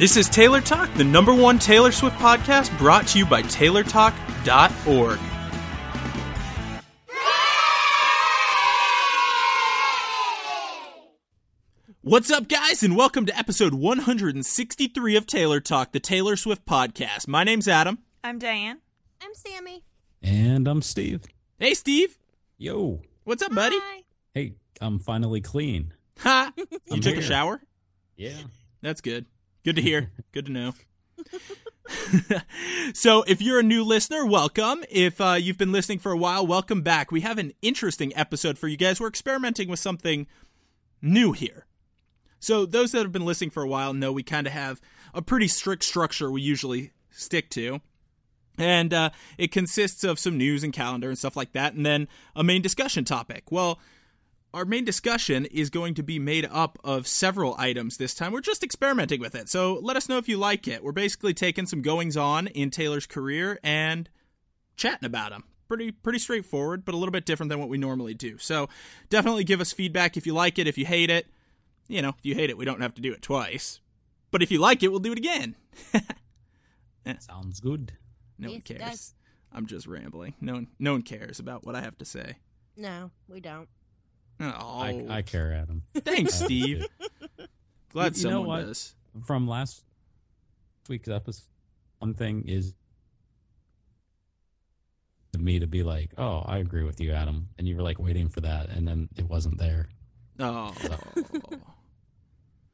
This is Taylor Talk, the number one Taylor Swift podcast brought to you by TaylorTalk.org. What's up, guys, and welcome to episode 163 of Taylor Talk, the Taylor Swift podcast. My name's Adam. I'm Diane. I'm Sammy. And I'm Steve. Hey, Steve. Yo. What's up, buddy? Hi. Hey, I'm finally clean. Ha! You I'm took a shower? Yeah. That's good. Good to hear. good to know. so, if you're a new listener, welcome. If uh, you've been listening for a while, welcome back. We have an interesting episode for you guys. We're experimenting with something new here. So, those that have been listening for a while know we kind of have a pretty strict structure we usually stick to. And uh, it consists of some news and calendar and stuff like that, and then a main discussion topic. Well, our main discussion is going to be made up of several items this time. We're just experimenting with it. So let us know if you like it. We're basically taking some goings on in Taylor's career and chatting about them. Pretty pretty straightforward, but a little bit different than what we normally do. So definitely give us feedback if you like it, if you hate it. You know, if you hate it, we don't have to do it twice. But if you like it, we'll do it again. Eh. Sounds good. No one cares. I'm just rambling. No one no one cares about what I have to say. No, we don't. Oh, I, I care, Adam. thanks, Steve. Glad You know someone what? does. From last week's episode, one thing is to me to be like, oh, I agree with you, Adam. And you were like waiting for that, and then it wasn't there. Oh.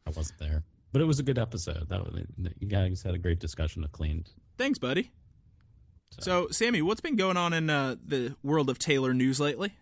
I wasn't there. But it was a good episode. That was, you guys had a great discussion of cleaned. Thanks, buddy. So, Sammy, what's been going on in uh, the world of Taylor news lately?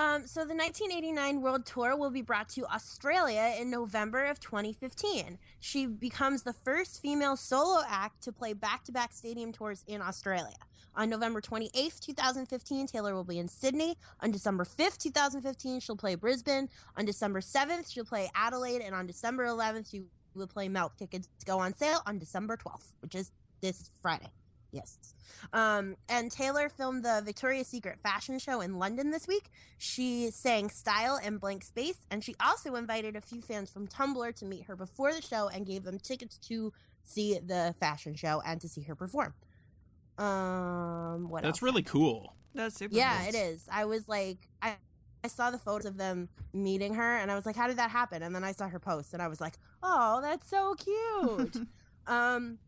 Um, so the 1989 World Tour will be brought to Australia in November of 2015. She becomes the first female solo act to play back-to-back stadium tours in Australia. On November 28th, 2015, Taylor will be in Sydney. On December 5th, 2015, she'll play Brisbane. On December 7th, she'll play Adelaide, and on December 11th, she will play Melt. Tickets go on sale on December 12th, which is this Friday. Yes. Um, and Taylor filmed the Victoria's Secret fashion show in London this week. She sang Style and Blank Space, and she also invited a few fans from Tumblr to meet her before the show and gave them tickets to see the fashion show and to see her perform. Um, what That's else really cool. That's super. Yeah, cool. it is. I was like, I, I saw the photos of them meeting her, and I was like, how did that happen? And then I saw her post, and I was like, oh, that's so cute. um,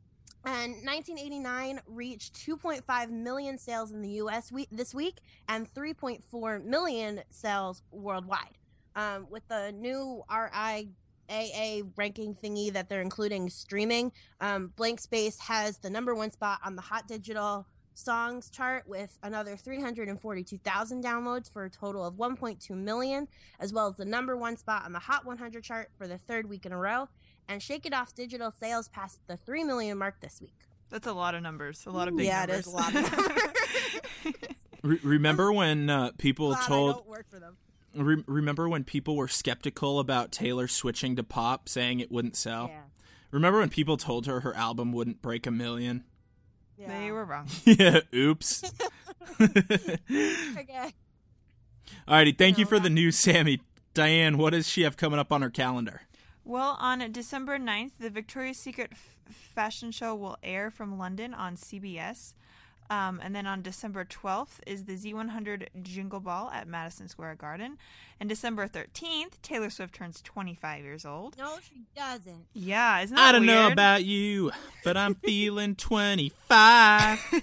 and 1989 reached 2.5 million sales in the U.S. We- this week, and 3.4 million sales worldwide. Um, with the new RIAA ranking thingy that they're including streaming, um, Blank Space has the number one spot on the Hot Digital songs chart with another 342,000 downloads for a total of 1.2 million, as well as the number one spot on the Hot 100 chart for the third week in a row. And Shake It Off digital sales passed the 3 million mark this week. That's a lot of numbers. A lot of big yeah, numbers. it is a lot of numbers. Re- remember when uh, people Glad I told? don't work for them. Re- remember when people were skeptical about Taylor switching to pop, saying it wouldn't sell? Yeah. Remember when people told her her album wouldn't break a million? yeah. They were wrong. yeah. Oops. Okay. Alrighty. Thank you No, for the news, Sammy. Diane, what does she have coming up on her calendar? Well, on December 9th, the Victoria's Secret f- fashion show will air from London on CBS. Um, and then on December 12th is the Z100 Jingle Ball at Madison Square Garden. And December 13th, Taylor Swift turns 25 years old. No, she doesn't. Yeah, isn't that I don't know about you, but I'm feeling 25.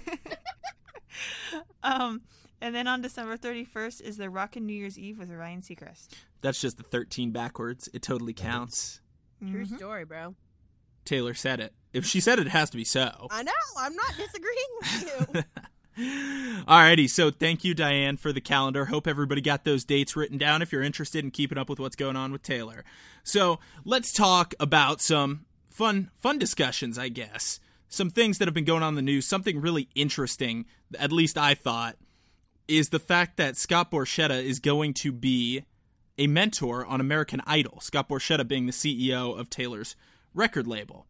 Um, and then on December 31st is the Rockin' New Year's Eve with Ryan Seacrest. That's just the 13 backwards. It totally counts. True Mhm. story, bro. Taylor said it. If she said it, it has to be so. I know. I'm not disagreeing with you. Alrighty, so thank you, Diane, for the calendar. Hope everybody got those dates written down if you're interested in keeping up with what's going on with Taylor. So let's talk about some fun fun discussions, I guess. Some things that have been going on in the news. Something really interesting, at least I thought, is the fact that Scott Borchetta is going to be a mentor on American Idol. Scott Borchetta being the CEO of Taylor's record label.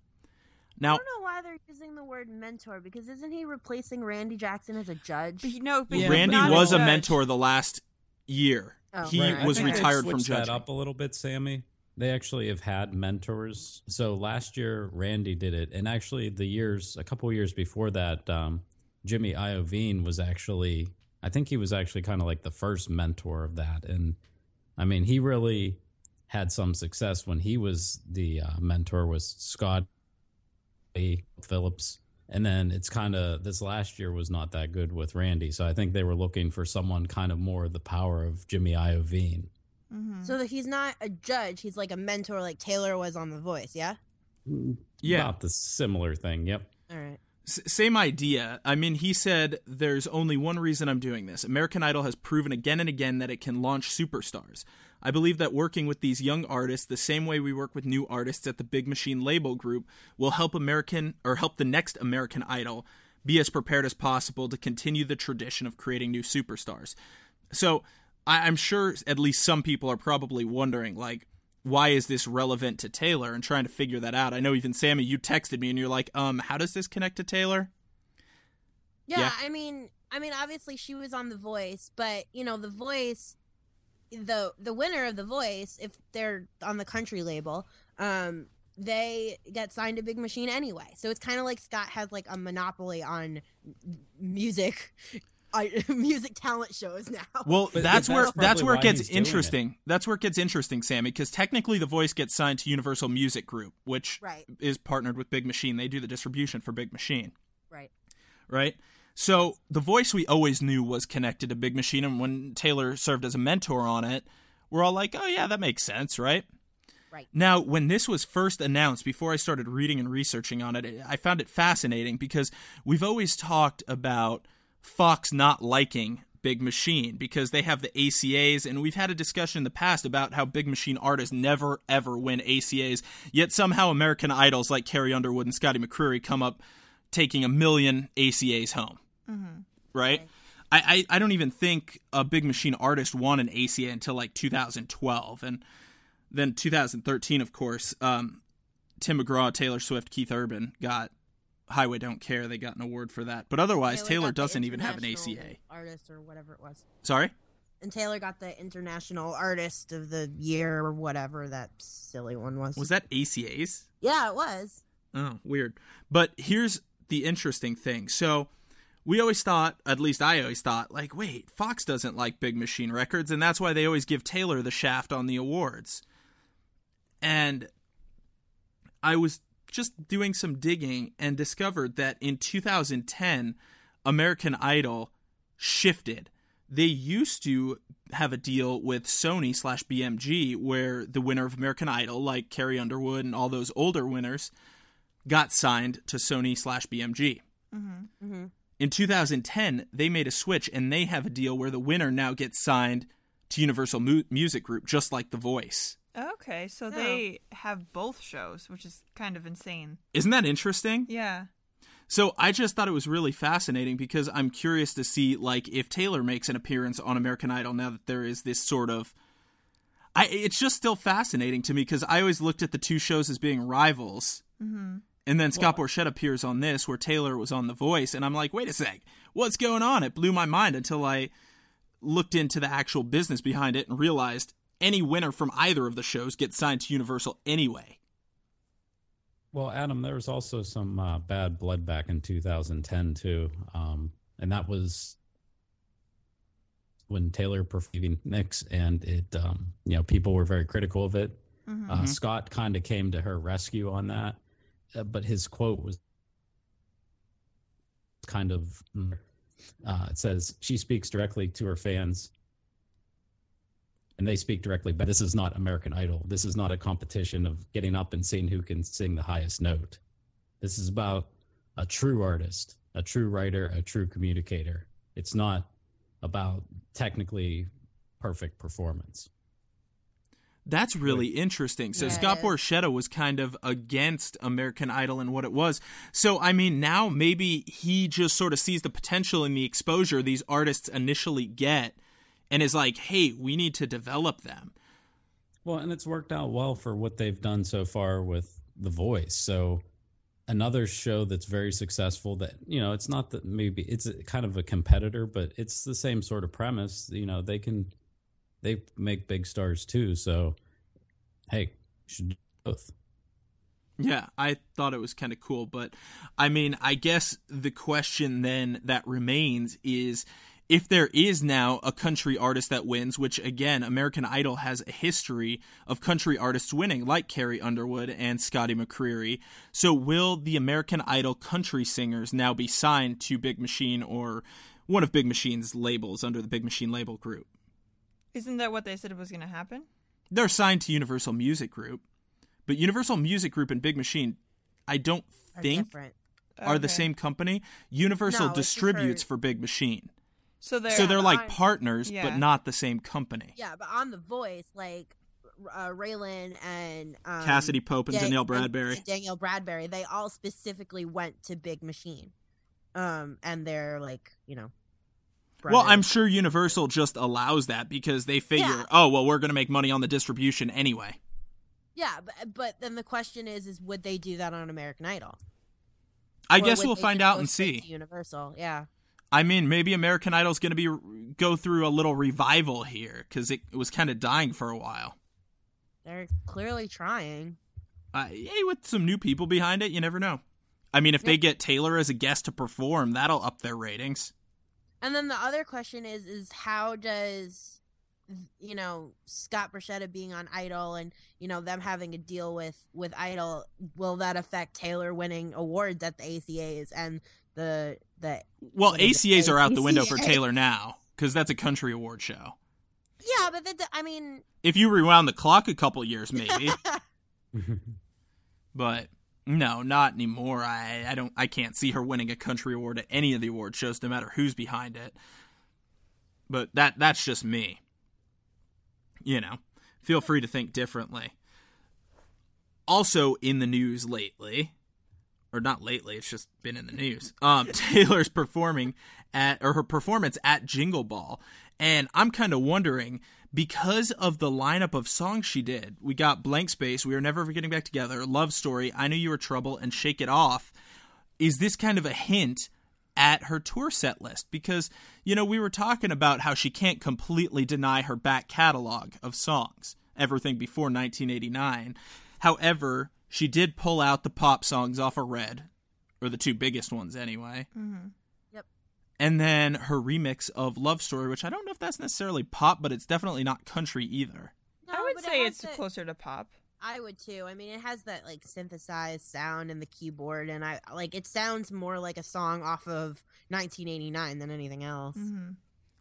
Now, I don't know why they're using the word mentor because isn't he replacing Randy Jackson as a judge? But, no, but Yeah, Randy was a judge. mentor the last year. Oh, he right. I was think retired from switched that judging. up a little bit, Sammy. they actually have had mentors. So last year, Randy did it, and actually the years, a couple years before that, um, Jimmy Iovine was actually, I think he was actually kind of like the first mentor of that, and I mean, he really had some success when he was the uh, mentor was Scott Phillips. And then it's kind of this last year was not that good with Randy. So I think they were looking for someone kind of more the power of Jimmy Iovine. Mm-hmm. So that he's not a judge; he's like a mentor, like Taylor was on The Voice. Yeah. Yeah. About the similar thing. Yep. All right. Same idea. I mean, he said, There's only one reason I'm doing this. American Idol has proven again and again that it can launch superstars. I believe that working with these young artists, the same way we work with new artists at the Big Machine label group, will help American or help the next American Idol be as prepared as possible to continue the tradition of creating new superstars. So I'm sure at least some people are probably wondering, like, why is this relevant to Taylor and trying to figure that out. I know even Sammy, you texted me and you're like, um, how does this connect to Taylor? Yeah, Yeah. I mean, I mean, obviously she was on The Voice, but you know, The Voice, the the winner of The Voice, if they're on the country label, um, they get signed to Big Machine anyway. So it's kind of like Scott has like a monopoly on music, I, music talent shows now. Well, But- that's where that's that's where it gets he's doing it. interesting. That's where it gets interesting, Sammy, because technically the voice gets signed to Universal Music Group, which right, is partnered with Big Machine. They do the distribution for Big Machine, right. right? So the voice we always knew was connected to Big Machine, and when Taylor served as a mentor on it, we're all like, "Oh yeah, that makes sense, right?" Right. Now, when this was first announced, before I started reading and researching on it, I found it fascinating because we've always talked about Fox not liking Big Machine because they have the ACAs, and we've had a discussion in the past about how Big Machine artists never ever win ACAs, yet somehow American idols like Carrie Underwood and Scotty McCreery come up taking a million ACAs home. Right? I, I, I don't even think a Big Machine artist won an ACA until like 2012. And then 2013, of course, um, Tim McGraw, Taylor Swift, Keith Urban got Highway Don't Care. They got an award for that. But otherwise, Taylor, the doesn't even have an ACA. artist or whatever it was. Sorry? And Taylor got the international artist of the year or whatever that silly one was. Was that ACAs? Yeah, it was. Oh, weird. But here's the interesting thing. So we always thought, at least I always thought, like, wait, Fox doesn't like Big Machine Records, and that's why they always give Taylor the shaft on the awards. And I was just doing some digging and discovered that in 2010, American Idol shifted. They used to have a deal with Sony slash BMG where the winner of American Idol, like Carrie Underwood and all those older winners, got signed to Sony slash BMG. Mm-hmm. In 2010, they made a switch and they have a deal where the winner now gets signed to Universal Mu- Music Group, just like The Voice. Okay, so Oh. they have both shows, which is kind of insane. Isn't that interesting? Yeah. So I just thought it was really fascinating because I'm curious to see like if Taylor makes an appearance on American Idol now that there is this sort of I it's just still fascinating to me because I always looked at the two shows as being rivals. Mm-hmm. And then Scott Borchetta appears on this where Taylor was on The Voice and I'm like, "Wait a sec. What's going on?" It blew my mind until I looked into the actual business behind it and realized any winner from either of the shows gets signed to Universal anyway. Well, Adam, there was also some uh, bad blood back in 2010 too, um, and that was when Taylor performed Nicks, and it, um, you know, people were very critical of it. Mm-hmm. Uh, Scott kind of came to her rescue on that, uh, but his quote was kind of uh, it says she speaks directly to her fans and they speak directly but this is not american idol this is not a competition of getting up and seeing who can sing the highest note this is about a true artist a true writer a true communicator it's not about technically perfect performance That's really interesting. So Yeah, Scott it is. Borchetta was kind of against American Idol and what it was. So I mean, now maybe he just sort of sees the potential in the exposure these artists initially get, and is like, "Hey, we need to develop them." Well, and it's worked out well for what they've done so far with The Voice. So another show that's very successful that, you know, it's not that maybe it's a, kind of a competitor, but it's the same sort of premise. You know, they can they make big stars too. So hey, should do both. Yeah, I thought it was kind of cool, but I mean, I guess the question then that remains is if there is now a country artist that wins, which again, American Idol has a history of country artists winning, like Carrie Underwood and Scotty McCreery. So, will the American Idol country singers now be signed to Big Machine or one of Big Machine's labels under the Big Machine label group? Isn't that what they said was going to happen? They're signed to Universal Music Group, but Universal Music Group and Big Machine, I don't Are think different. are the same company. Universal No, distributes for- for Big Machine. So they're so they're like I'm- partners, Yeah. but not the same company. Yeah, but on The Voice, like uh, RaeLynn and um, Cassadee Pope and Dan- Danielle and- Bradbury. and Danielle Bradbury, they all specifically went to Big Machine, um, and they're like, you know. Well. I'm sure Universal just allows that because they figure, Yeah. oh, well, we're going to make money on the distribution anyway. Yeah, but but then the question is, is would they do that on American Idol? I Or guess we'll find out and see. Universal, yeah. I mean, maybe American Idol's going to be go through a little revival here because it, it was kind of dying for a while. They're clearly trying. Uh, hey, with some new people behind it, you never know. I mean, if they get Taylor as a guest to perform, that'll up their ratings. And then the other question is, is how does, you know, Scott Borchetta being on Idol and you know them having a deal with with Idol, will that affect Taylor winning awards at the ACAs and the the Well, What is it? ACAs are out the window for Taylor now because that's a country award show. yeah, but that, I mean, If you rewound the clock a couple years, maybe, but no, not anymore. I, I don't. I can't see her winning a country award at any of the award shows, no matter who's behind it. But that that's just me. You know, feel free to think differently. Also in the news lately, or not lately, it's just been in the news. Um, Taylor's performing at or her performance at Jingle Ball, and I'm kind of wondering because of the lineup of songs she did. We got Blank Space, We Are Never Ever Getting Back Together, Love Story, I Knew You Were Trouble, and Shake It Off. Is this kind of a hint at her tour set list? Because you know we were talking about how she can't completely deny her back catalog of songs, everything before 1989. However, she did pull out the pop songs off of Red, or the two biggest ones anyway. Mm-hmm. Yep. And then her remix of Love Story, which I don't know if that's necessarily pop, but it's definitely not country either. no, I would but it say it's that- closer to pop. I would too. I mean, it has that like synthesized sound in the keyboard, and I like it sounds more like a song off of 1989 than anything else. Mm-hmm.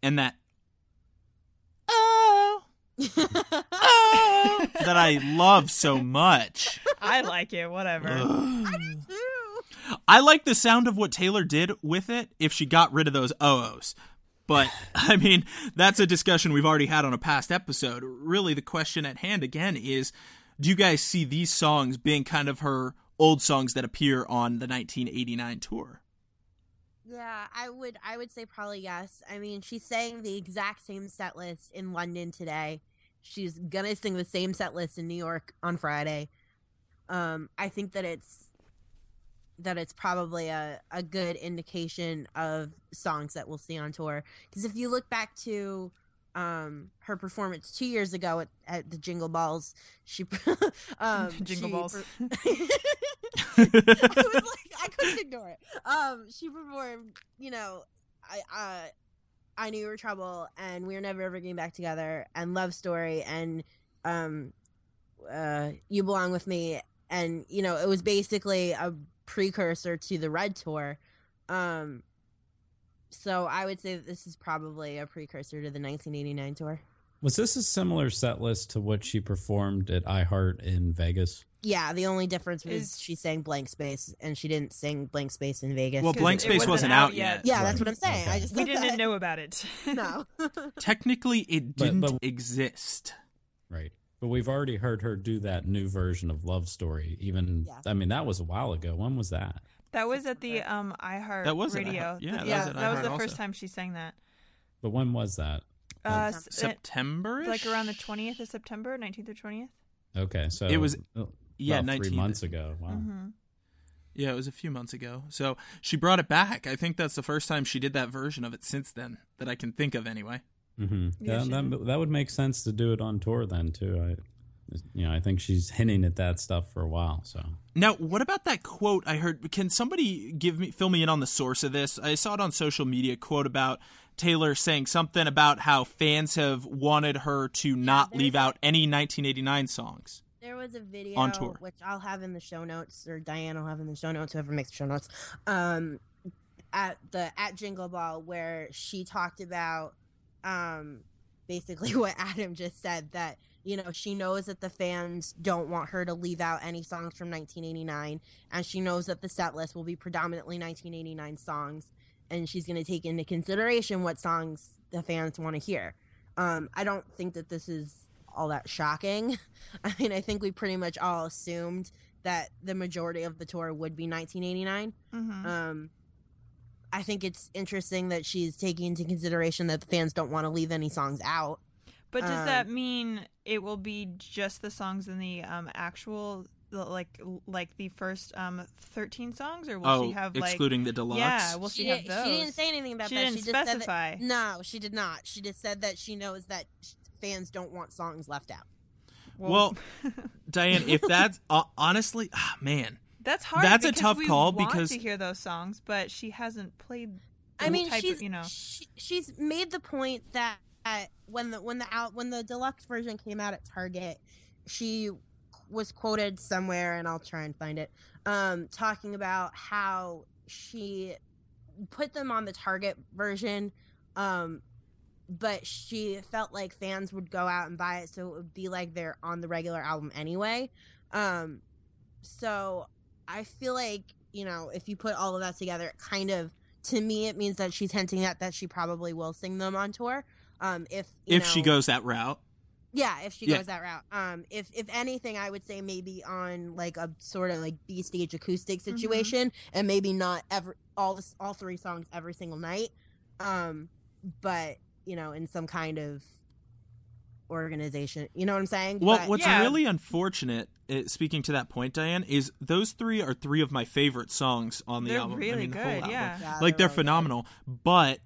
And that oh oh that I love so much. I like it. Whatever. Ugh. Ooh. I like the sound of what Taylor did with it if she got rid of those OOs. But I mean, that's a discussion we've already had on a past episode. Really, the question at hand again is do you guys see these songs being kind of her old songs that appear on the 1989 tour? Yeah, I would. I would say probably yes. I mean, she's saying the exact same set list in London today. She's gonna sing the same set list in New York on Friday. Um, I think that it's that it's probably a, a good indication of songs that we'll see on tour. Because if you look back to um her performance two years ago at, at the Jingle Balls, she um Jingle she balls. I was like, I couldn't ignore it. Um, she performed, you know, I, uh, I knew you were trouble, and we were never ever getting back together, and love story, and um, uh, you belong with me, and you know, it was basically a precursor to the Red Tour. Um, so I would say that this is probably a precursor to the 1989 tour. Was this a similar set list to what she performed at iHeart in Vegas? Yeah, the only difference was Is- she sang Blank Space, and she didn't sing Blank Space in Vegas. Well, Blank Space wasn't wasn't out out yet. yet. yeah, Right. that's what I'm saying. I just we didn't that. know about it. No. Technically, it didn't but- exist. Right. But we've already heard her do that new version of Love Story. Even Yeah. I mean, that was a while ago. When was that? That was at the um iHeart That was radio. iHeart- yeah, Th- that was at that was iHeart the also. first time she sang that. But when was that? Uh, s- September, like around the twentieth of September, nineteenth or twentieth. Okay, so It was- uh, Yeah, about 19 three months ago. Wow. Mm-hmm. Yeah, it was a few months ago. So she brought it back. I think that's the first time she did that version of it since then that I can think of anyway. Hmm Yeah, Yeah, that, that would make sense to do it on tour then too. I, You know, I think she's hinting at that stuff for a while. So Now, what about that quote I heard? Can somebody give me fill me in on the source of this? I saw it on social media. Quote about Taylor saying something about how fans have wanted her to not there's leave out any 1989 songs. There was a video On tour. which I'll have in the show notes, or Diane will have in the show notes, whoever makes the show notes. Um, at the at Jingle Ball, where she talked about, um, basically what Adam just said that you know she knows that the fans don't want her to leave out any songs from 1989, and she knows that the set list will be predominantly 1989 songs, and she's going to take into consideration what songs the fans want to hear. Um, I don't think that this is all that shocking. I mean, I think we pretty much all assumed that the majority of the tour would be 1989. hmm Um, I think it's interesting that she's taking into consideration that the fans don't want to leave any songs out. But does Um, that mean it will be just the songs in the um actual like like the first um 13 songs or will oh, she have like excluding the deluxe. Yeah, will she, have didn't- those? she didn't say anything about She that. didn't she just said that- specify. no, she did not. She just said that she knows that fans don't want songs left out. Well, Diane, if that's uh, honestly, ah, man, that's hard. that's a because tough we call want because- to hear those songs, but she hasn't played. I mean, type she's of, you know. she, she's made the point that when the when the out when the deluxe version came out at Target, she was quoted somewhere, and I'll try and find it, um, talking about how she put them on the Target version, um, but she felt like fans would go out and buy it, so it would be like they're on the regular album anyway. Um, so I feel like you know if you put all of that together, it kind of to me it means that she's hinting at that she probably will sing them on tour. Um, if you if she goes that route, yeah, if she Yeah. goes that route. Um, if if anything, I would say maybe on like a sort of like B stage acoustic Mm-hmm. situation, and maybe not every all this all three songs every single night. Um, but you know, in some kind of organization, you know what I'm saying? Well, But- what's Yeah. really unfortunate, Uh, speaking to that point, Diane, is those three are three of my favorite songs on the They're album. I really mean, the whole good, album. yeah. Yeah, like they're really good. phenomenal, but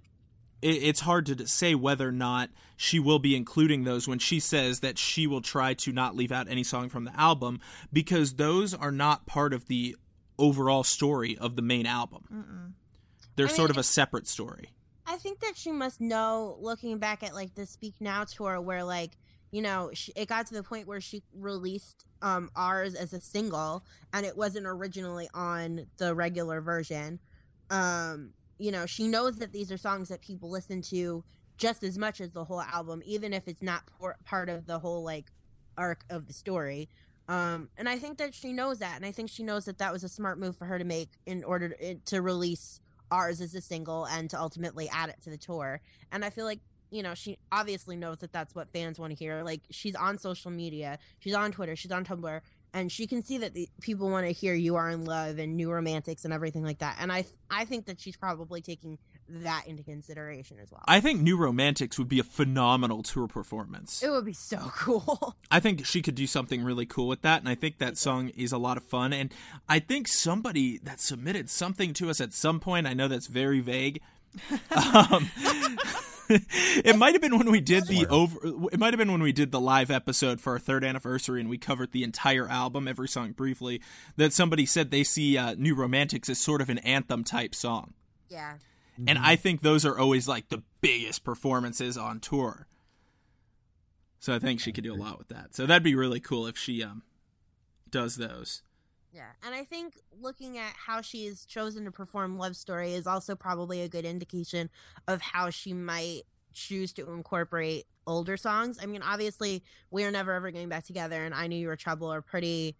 it, it's hard to say whether or not she will be including those when she says that she will try to not leave out any song from the album because those are not part of the overall story of the main album. Mm-mm. They're I sort mean, of a separate story. I think that she must know, looking back at like the Speak Now tour, where like you know she, it got to the point where she released um ours as a single, and it wasn't originally on the regular version. Um, you know, she knows that these are songs that people listen to just as much as the whole album, even if it's not por- part of the whole like arc of the story. Um, and I think that she knows that, and I think she knows that that was a smart move for her to make in order to, to release ours as a single and to ultimately add it to the tour. And I feel like you know she obviously knows that that's what fans want to hear. Like she's on social media, she's on Twitter, she's on Tumblr, and she can see that the people want to hear "You Are in Love" and "New Romantics" and everything like that. And I I think that she's probably taking that into consideration as well. I think New Romantics would be a phenomenal tour performance. it would be so cool. I think she could do something really cool with that, and I think that song is a lot of fun. And I think somebody that submitted something to us at some point. I know that's very vague. um, it might have been when we did the over. It might have been when we did the live episode for our third anniversary, and we covered the entire album, every song briefly. That somebody said they see uh, "New Romantics" as sort of an anthem type song, yeah. and I think those are always like the biggest performances on tour. So I think she could do a lot with that. So that'd be really cool if she um does those. Yeah, and I think looking at how she's chosen to perform Love Story is also probably a good indication of how she might choose to incorporate older songs. I mean, obviously, We Are Never Ever Getting Back Together and I Knew You Were Trouble are pretty,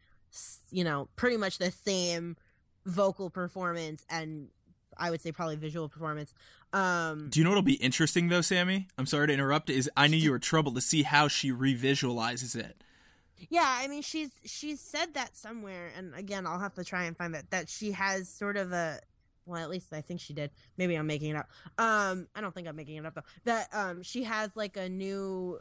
you know, pretty much the same vocal performance and I would say probably visual performance. Um, Do you know what'll be interesting though, Sammy? I'm sorry to interrupt. Is I knew you were trouble to see how she revisualizes it. Yeah, I mean she's she's said that somewhere, and again I'll have to try and find that that she has sort of a well at least I think she did. Maybe I'm making it up. Um, I don't think I'm making it up though. That um she has like a new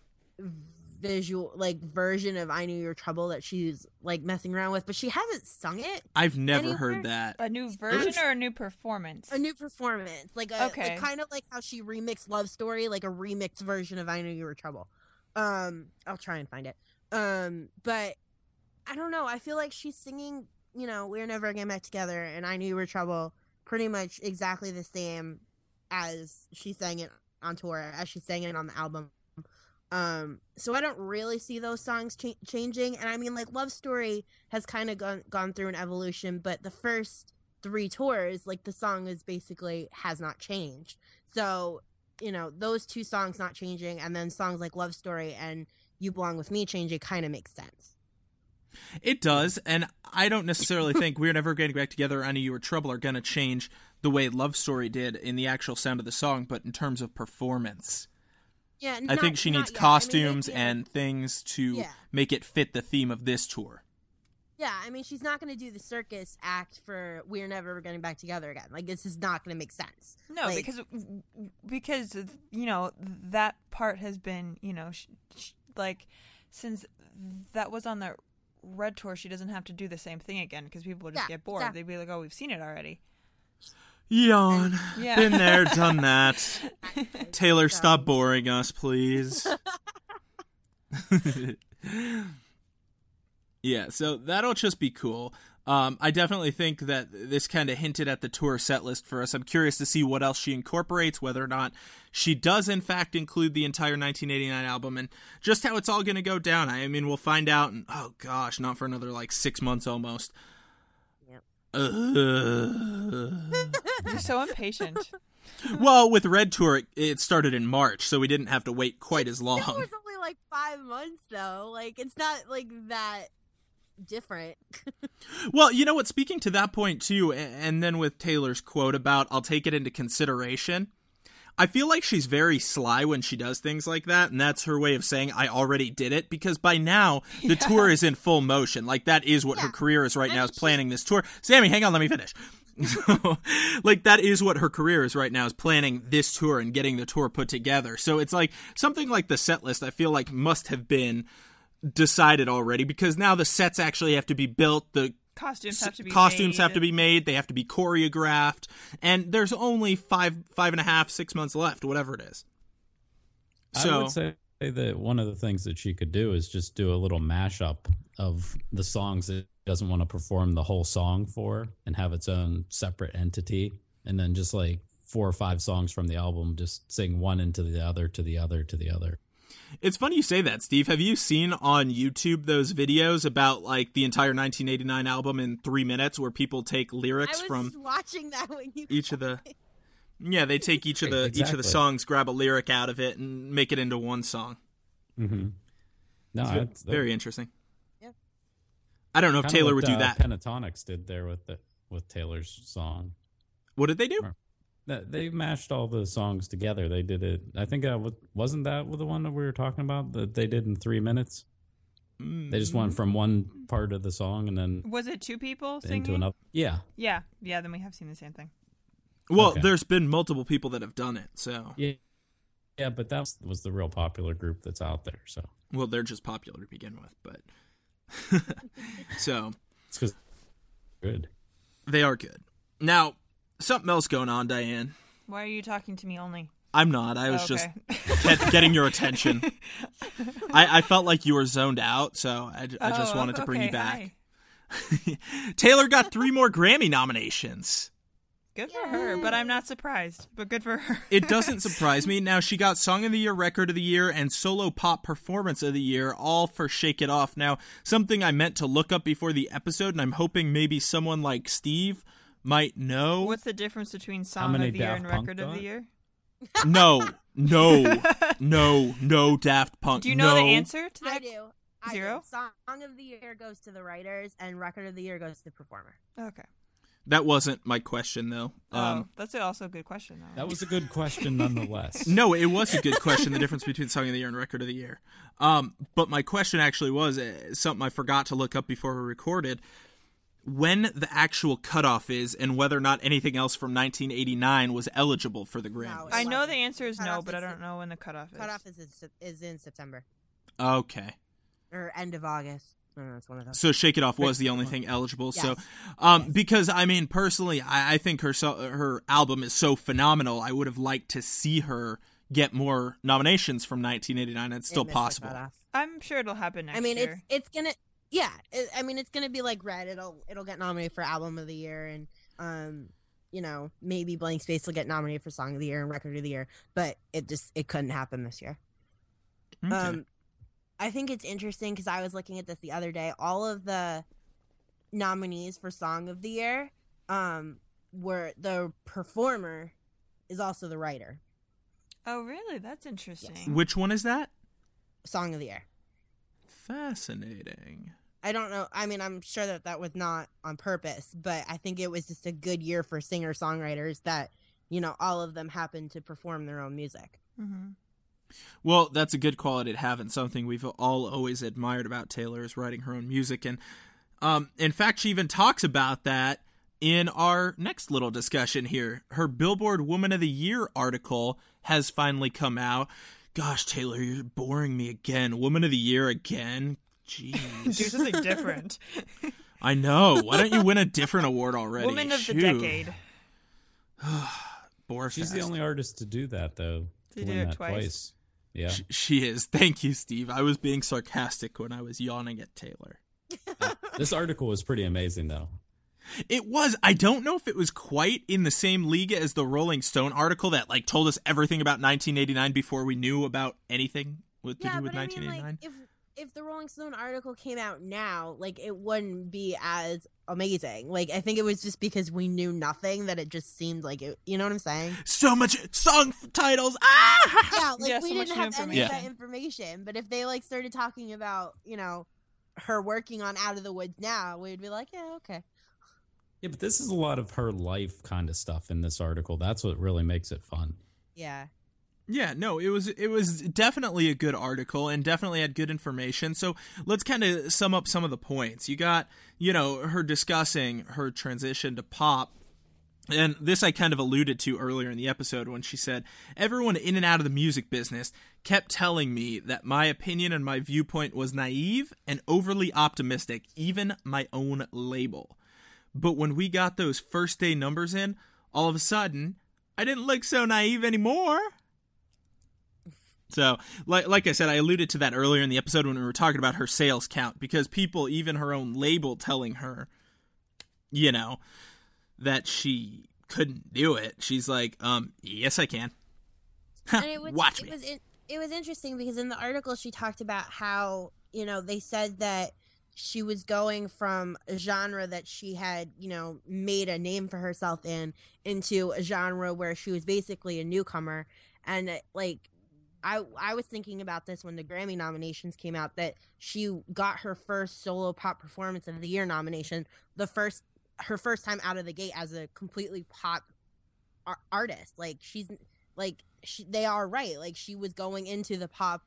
visual like version of I Knew Your Trouble that she's like messing around with, but she hasn't sung it. I've never Anywhere? heard that. A new version or a new performance? A new performance, like a Okay. like, kind of like how she remixed Love Story, like a remixed version of I Knew You Were Trouble. Um, I'll try and find it. Um, but I don't know. I feel like she's singing, you know, We're Never Getting Back Together and I Knew You Were Trouble pretty much exactly the same as she sang it on tour, as she sang it on the album. Um, so I don't really see those songs cha- changing. And I mean, like, Love Story has kind of gone, gone through an evolution, but the first three tours, like, the song is basically has not changed. So, you know, those two songs not changing, and then songs like Love Story and You Belong With Me change, it kind of makes sense. It does, and I don't necessarily think we're never getting back together. I knew you were trouble are going to change the way Love Story did in the actual sound of the song, but in terms of performance, Yeah, I think she needs costumes and things to Yeah. make it fit the theme of this tour. yeah. I mean, she's not going to do the circus act for "We're Never Getting Back Together" again. Like, this is not going to make sense. No, Like- because because you know that part has been you know sh- sh- like since that was on the red tour, she doesn't have to do the same thing again because people would just Yeah, get bored. exactly. They'd be like, "Oh, we've seen it already." Yawn. Yeah. Been there, done that. Taylor, So- stop boring us, please. yeah, so that'll just be cool. Um, I definitely think that this kind of hinted at the tour set list for us. I'm curious to see what else she incorporates, whether or not she does, in fact, include the entire 1989 album, and just how it's all going to go down. I mean, we'll find out, and oh gosh, not for another like six months almost. Yep. Ugh. You're so impatient. well, with Red Tour, it, it started in March, so we didn't have to wait quite as long. It was only like five months, though. Like, it's not like that different. Well, you know what? Speaking to that point too, and then with Taylor's quote about "I'll take it into consideration," I feel like she's very sly when she does things like that, and that's her way of saying "I already did it." Because by now the tour is in full motion. Like that is what her career is right I now. Is she- planning this tour. Sammy, hang on, let me finish. So, like that is what her career is right now is planning this tour and getting the tour put together. So it's like something like the set list I feel like must have been decided already because now the sets actually have to be built, the Costumes have to be costumes made. have to be made, they have to be choreographed, and there's only five five and a half, six months left, whatever it is. So, I would say that one of the things that she could do is just do a little mashup of the songs that she doesn't want to perform the whole song for and have its own separate entity. And then just like four or five songs from the album, just sing one into the other, to the other, to the other. It's funny you say that, Steve. Have you seen on YouTube those videos about like the entire 1989 album in three minutes where people take I lyrics was from watching that when you each of the yeah they take each of the each of the songs grab a lyric out of it and make it into one song Mm-hmm. No, it's it's very interesting Yeah. i don't know if taylor what, would do uh, that Pentatonix did there with the with Taylor's song. what did they do That they mashed all the songs together. They did it. I think uh, wasn't that the one that we were talking about that they did in three minutes. They just Mm. went from one part of the song and then Was it two people singing? into another. Yeah, Yeah, yeah. Then we have seen the same thing. well Okay. there's been multiple people that have done it so yeah, yeah. But that was, was the real popular group that's out there. So well they're just popular to begin with but so it's because good. they are good now something else going on diane Why are you talking to me only? i'm not i was Oh, just okay. get, getting your attention I, I felt like you were zoned out so i, I just Oh, wanted to bring you back taylor got three more grammy nominations Good for her, but I'm not surprised. But good for her. It doesn't surprise me. Now she got Song of the Year, Record of the Year, and Solo Pop Performance of the Year, all for Shake It Off. Now, something I meant to look up before the episode, and I'm hoping maybe someone like Steve might know. What's the difference between song of the year and Punk record of the year? No, no, no, no, Daft Punk. Do you know no. the answer to that? I do. I Zero? Do. Song of the year goes to the writers, and record of the year goes to the performer. Okay. That wasn't my question, though. oh, Um, that's also a good question. Though. That was a good question, nonetheless. No, it was a good question. The difference between Song of the Year and Record of the Year. Um, but my question actually was uh, something I forgot to look up before we recorded. When the actual cutoff is, and whether or not anything else from 1989 was eligible for the Grammys. I know the answer is no, Cutoff but I don't know when the cutoff is. Cutoff is in, is in September Okay, or end of August. I don't know. One of those. so Shake It Off was the only thing eligible. So, Yes. um, because I mean, personally, I, I think her so- her album is so phenomenal. I would have liked to see her get more nominations from 1989. It's still missed possible. I'm sure it'll happen next I mean, year. it's it's gonna yeah. It, I mean, it's gonna be like Red. It'll it'll get nominated for album of the year, and um, you know, maybe Blank Space will get nominated for song of the year and record of the year. But it just it couldn't happen this year. Okay. Um, I think it's interesting because I was looking at this the other day. All of the nominees for song of the year, um, were the performer is also the writer. oh, really? That's interesting. Which one is that? Song of the year. Fascinating. I don't know. I mean, I'm sure that that was not on purpose, but I think it was just a good year for singer songwriters that, you know, all of them happened to perform their own music. hmm Well, that's a good quality to have, and something we've all always admired about Taylor is writing her own music. And um, in fact, she even talks about that in our next little discussion here. Her Billboard Woman of the Year article has finally come out. Gosh, Taylor, you're boring me again. Woman of the Year again? Do Jeez. something different. I know. Why don't you win a different award already? Woman of the decade. Bore She's the only artist to do that, though. To To do win it that twice. twice. Yeah. Sh- She is. Thank you, Steve. I was being sarcastic when I was yawning at Taylor. this article was pretty amazing, though. It was. I don't know if it was quite in the same league as the Rolling Stone article that like told us everything about 1989 before we knew about anything with to do with but I mean, 1989. like, if if the Rolling Stone article came out now, like, it wouldn't be as amazing. Like, I think it was just because we knew nothing that it just seemed like it. You know what I'm saying? so much song titles. Ah! Yeah, like Yeah, we so didn't have any of information. that information. But if they like started talking about, you know, her working on Out of the Woods now, we'd be like, yeah, okay. Yeah, but this is a lot of her life kind of stuff in this article. That's what really makes it fun. Yeah. Yeah, no, it was it was definitely a good article and definitely had good information. So let's kind of sum up some of the points. You got, you know, her discussing her transition to pop. And this I kind of alluded to earlier in the episode when she said, Everyone in and out of the music business kept telling me that my opinion and my viewpoint was naive and overly optimistic, even my own label. But when we got those first day numbers in, all of a sudden, I didn't look so naive anymore. So, like, like I said, I alluded to that earlier in the episode when we were talking about her sales count because people, even her own label, telling her, you know, that she couldn't do it. She's like, um, yes, I can. and it was Watch it me. was in, it was interesting because in the article she talked about how you know they said that she was going from a genre that she had you know made a name for herself in into a genre where she was basically a newcomer and like I I was thinking about this when the Grammy nominations came out that she got her first solo pop performance of the year nomination the first her first time out of the gate as a completely pop ar- artist. Like she's like she, they are right. Like she was going into the pop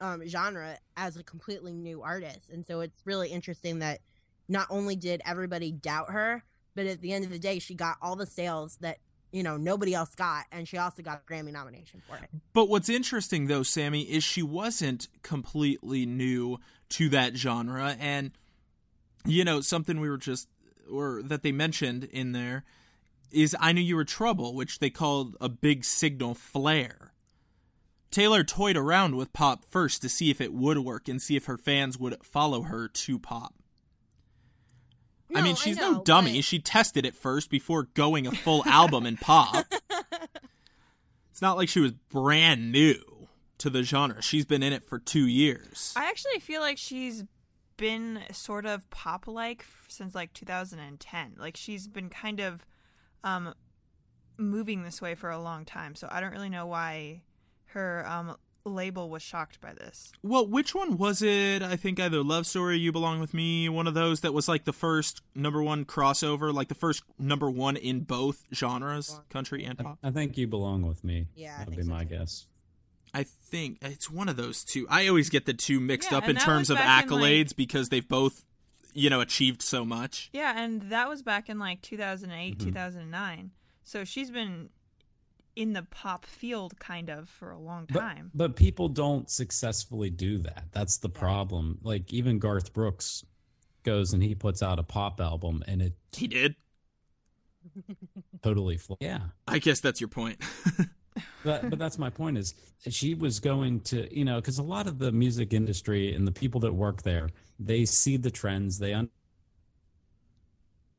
um, genre as a completely new artist. And so it's really interesting that not only did everybody doubt her but at the end of the day she got all the sales that you know nobody else got and she also got a grammy nomination for it But what's interesting, though, Sammy, is she wasn't completely new to that genre. And, you know, something we were just, or that they mentioned in there is I Knew You Were Trouble, which they called a big signal flare. Taylor toyed around with pop first to see if it would work and see if her fans would follow her to pop. I mean, No, she's know, no dummy. but- She tested it first before going a full album in pop. It's not like she was brand new to the genre. She's been in it for two years. I actually feel like she's been sort of pop like since like 2010. Like she's been kind of um moving this way for a long time. So I don't really know why her um label was shocked by this. Well, which one was it? I think either Love Story, You Belong with Me, one of those that was like the first number one crossover, like the first number one in both genres, country and pop. I think you belong with me. Yeah, That'd be so my too. guess. I think it's one of those two. I always get the two mixed Yeah, up in terms of back in, like- accolades because they've both, you know, achieved so much. Yeah, and that was back in like 2008, Mhm. 2009. So she's been in the pop field kind of for a long time. but people don't successfully do that. That's the Yeah. problem. Like even Garth Brooks goes and he puts out a pop album and it He did. totally fl- yeah. I guess that's your point. but, but that's my point is she was going to you know because a lot of the music industry and the people that work there they see the trends they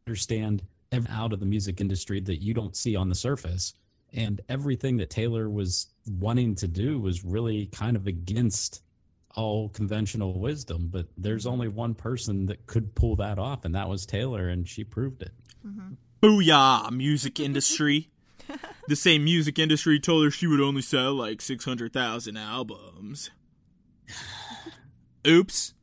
understand out of the music industry that you don't see on the surface and everything that taylor was wanting to do was really kind of against all conventional wisdom but there's mm-hmm. only one person that could pull that off and that was taylor and she proved it mm-hmm. Booyah, music industry. the same music industry told her she would only sell like 600,000 albums. Oops.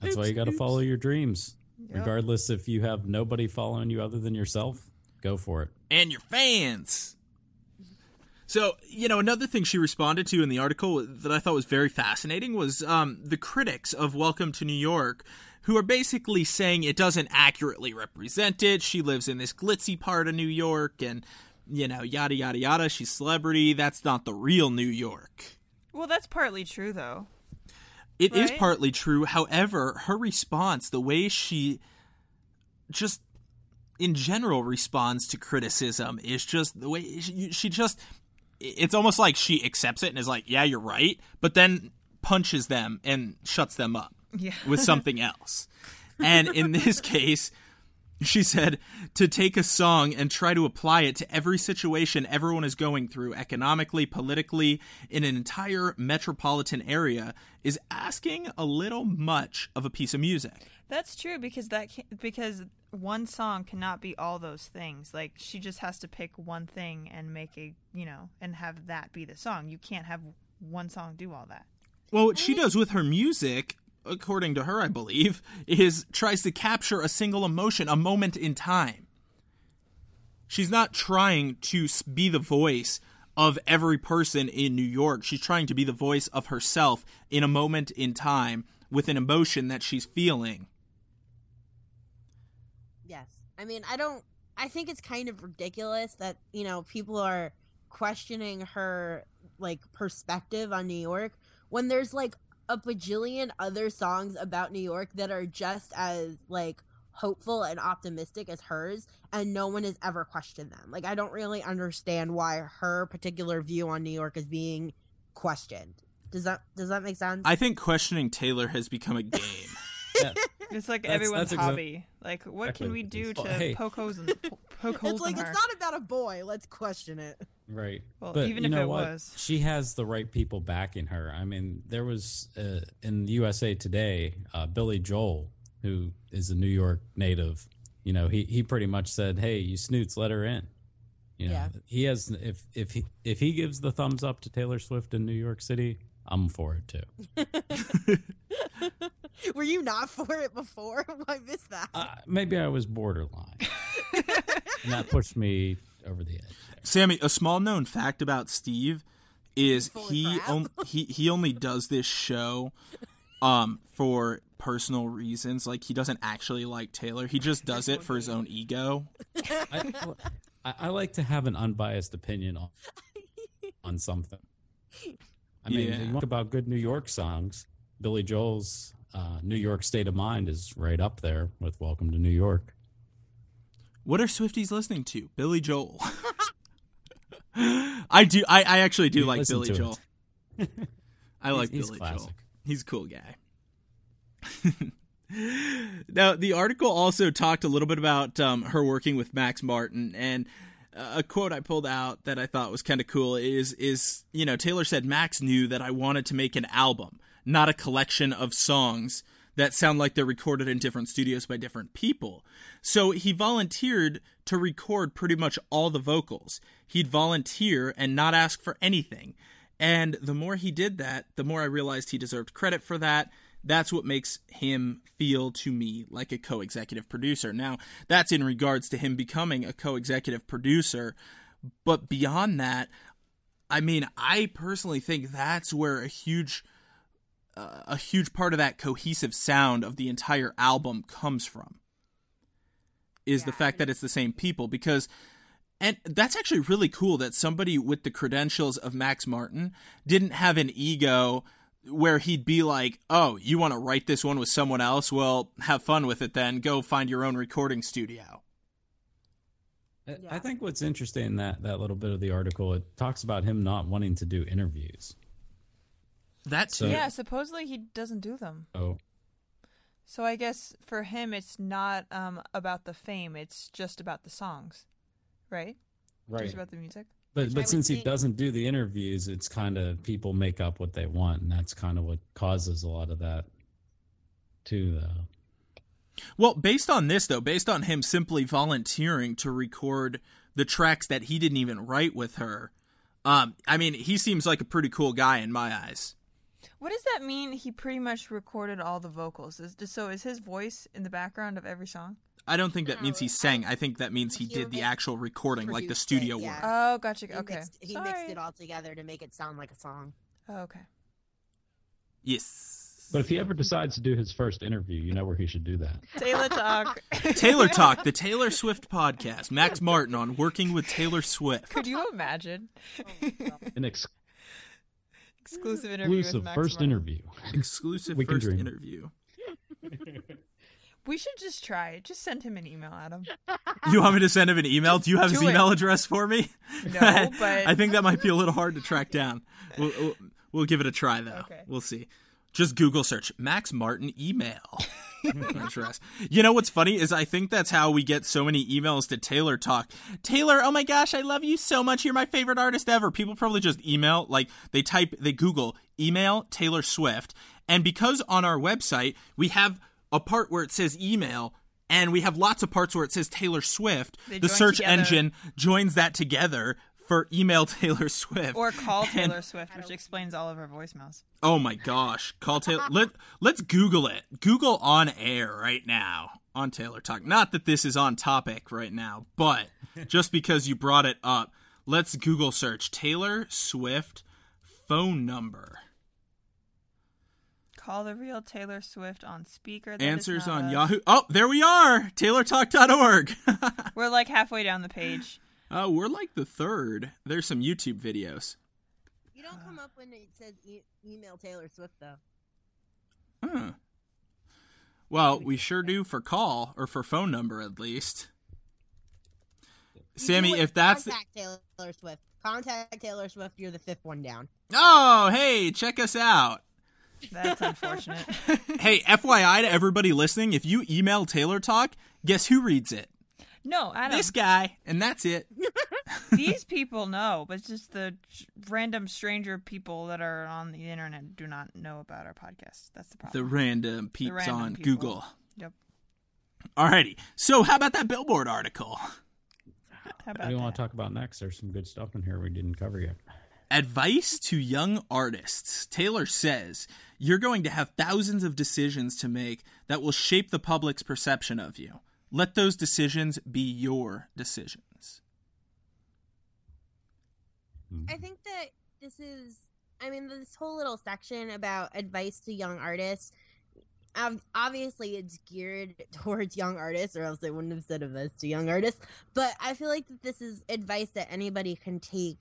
That's why you got to follow your dreams. Yep. Regardless if you have nobody following you other than yourself, go for it. And your fans. So, you know, another thing she responded to in the article that I thought was very fascinating was um, the critics of Welcome to New York, who are basically saying it doesn't accurately represent it. She lives in this glitzy part of New York, and, you know, yada, yada, yada. She's celebrity. That's not the real New York. Well, that's partly true, though. It is Right? partly true. However, her response, the way she just in general responds to criticism is just the way she, she just it's almost like she accepts it and is like, "Yeah, you're right," but then punches them and shuts them up Yeah. with something else. And in this case, she said to take a song and try to apply it to every situation everyone is going through economically, politically, in an entire metropolitan area is asking a little much of a piece of music. That's true because that can, because one song cannot be all those things. Like she just has to pick one thing and make a you know and have that be the song. You can't have one song do all that. Well, what she does with her music, according to her, I believe, is tries to capture a single emotion, a moment in time. She's not trying to be the voice of every person in New York. She's trying to be the voice of herself in a moment in time with an emotion that she's feeling. Yes. I mean, I don't. I think it's kind of ridiculous that you know people are questioning her like perspective on New York when there's like a bajillion other songs about New York that are just as like hopeful and optimistic as hers and no one has ever questioned them. Like I don't really understand why her particular view on New York is being questioned. Does that does that make sense? I think questioning Taylor has become a game. Yeah. It's like That's- everyone's that's exa- hobby. Like, what exactly can we do to Well, hey. poke holes in po- poke holes it's like in her? it's not about a boy. Let's question it. Right. Well, but even you if know it what? was. she has the right people backing her. I mean, there was uh, in USA Today, uh, Billy Joel, who is a New York native. You know, he he pretty much said, "Hey, you snoots, let her in." You know, Yeah. he has if if he if he gives the thumbs up to Taylor Swift in New York City, I'm for it too. Were you not for it before? I missed that. Uh, maybe I was borderline, and that pushed me over the edge. There. Sammy, a small known fact about Steve is he on, he he only does this show um for personal reasons. Like he doesn't actually like Taylor. He just does it for his own ego. I, I, I like to have an unbiased opinion on on something. I mean, Yeah. you talk about good New York songs. Billy Joel's uh, "New York State of Mind" is right up there with "Welcome to New York." What are Swifties listening to? Billy Joel. I do. I, I actually do You like Billy. Joel. I like he's Billy classic. Joel. He's a cool guy. now, the article also talked a little bit about um, her working with Max Martin, and a quote I pulled out that I thought was kind of cool is is you know Taylor said Max knew that I wanted to make an album, not a collection of songs that sound like they're recorded in different studios by different people. So he volunteered to record pretty much all the vocals. He'd volunteer and not ask for anything. And the more he did that, the more I realized he deserved credit for that. That's what makes him feel to me like a co executive producer. Now, that's in regards to him becoming a co executive producer. But beyond that, I mean, I personally think that's where a huge. Uh, a huge part of that cohesive sound of the entire album comes from is the fact that it's the same people because and that's actually really cool that somebody with the credentials of Max Martin didn't have an ego where he'd be like, "Oh, you want to write this one with someone else? Well, have fun with it then. Go find your own recording studio." I- Yeah. I think what's interesting in that that little bit of the article it talks about him not wanting to do interviews. That So- too. Yeah, supposedly he doesn't do them. Oh, So I guess for him, it's not um, about the fame; it's just about the songs, right? right. Just about the music. But but would since he doesn't do the interviews, it's kind of people make up what they want, and that's kind of what causes a lot of that, too. Though. Well, based on this though, based on him simply volunteering to record the tracks that he didn't even write with her, um, I mean, he seems like a pretty cool guy in my eyes. What does that mean? He pretty much recorded all the vocals. Is, so is his voice in the background of every song? I don't think that means he sang. I think that means he he did the actual recording, like the studio it, yeah. work. Oh, gotcha. He, Okay. mixed, he Sorry. mixed it all together to make it sound like a song. Oh, okay. Yes. But if he ever decides to do his first interview, you know where he should do that. Taylor talk. Taylor Talk, the Taylor Swift podcast. Max Martin on working with Taylor Swift. Could you imagine? Oh, An ex- Exclusive interview with exclusive Max first Martin. interview. Exclusive We can first dream. interview. We should just try it. Just send him an email, Adam. You want me to send him an email? Do you have his it. email address for me? No, but I think that might be a little hard to track down. We'll, we'll, we'll give it a try though. Okay. We'll see. Just Google search Max Martin email. You know what's funny is I think that's how we get so many emails to Taylor Talk. Taylor, oh my gosh, I love you so much. You're my favorite artist ever. People probably just email like they type they Google email Taylor Swift, and because on our website we have a part where it says email. And we have lots of parts where it says Taylor Swift. They the search together. engine joins that together for email Taylor Swift. or call And- Taylor Swift, which explains all of her voicemails. Oh my gosh, call Taylor. Let Let's Google it. Google on air right now on Taylor Talk. Not that this is on topic right now, but just because you brought it up, let's Google search Taylor Swift phone number. Call the real Taylor Swift on speaker. That is Answers on us. Yahoo. Oh, there we are. TaylorTalk.org. We're like halfway down the page. Oh, we're like the third. There's some YouTube videos. You don't come up when it says e- email Taylor Swift though. Huh. Well, we sure do for call or for phone number at least. Sammy, if that's the- contact Taylor Swift, contact Taylor Swift. You're the fifth one down. Oh, hey, check us out. That's unfortunate. Hey, FYI to everybody listening, if you email Taylor Talk, guess who reads it? No, Adam. This guy, and that's it. These people know, but it's just the random stranger people that are on the internet do not know about our podcast. That's the problem. The random peeps random on people. Google. Yep. Alrighty. So how about that billboard article? How What about do you want to talk about next? There's some good stuff in here we didn't cover yet. Advice to young artists. Taylor says, You're going to have thousands of decisions to make that will shape the public's perception of you. Let those decisions be your decisions. I think that this is, I mean, this whole little section about advice to young artists. Obviously, it's geared towards young artists, or else they wouldn't have said advice to young artists. But I feel like that this is advice that anybody can take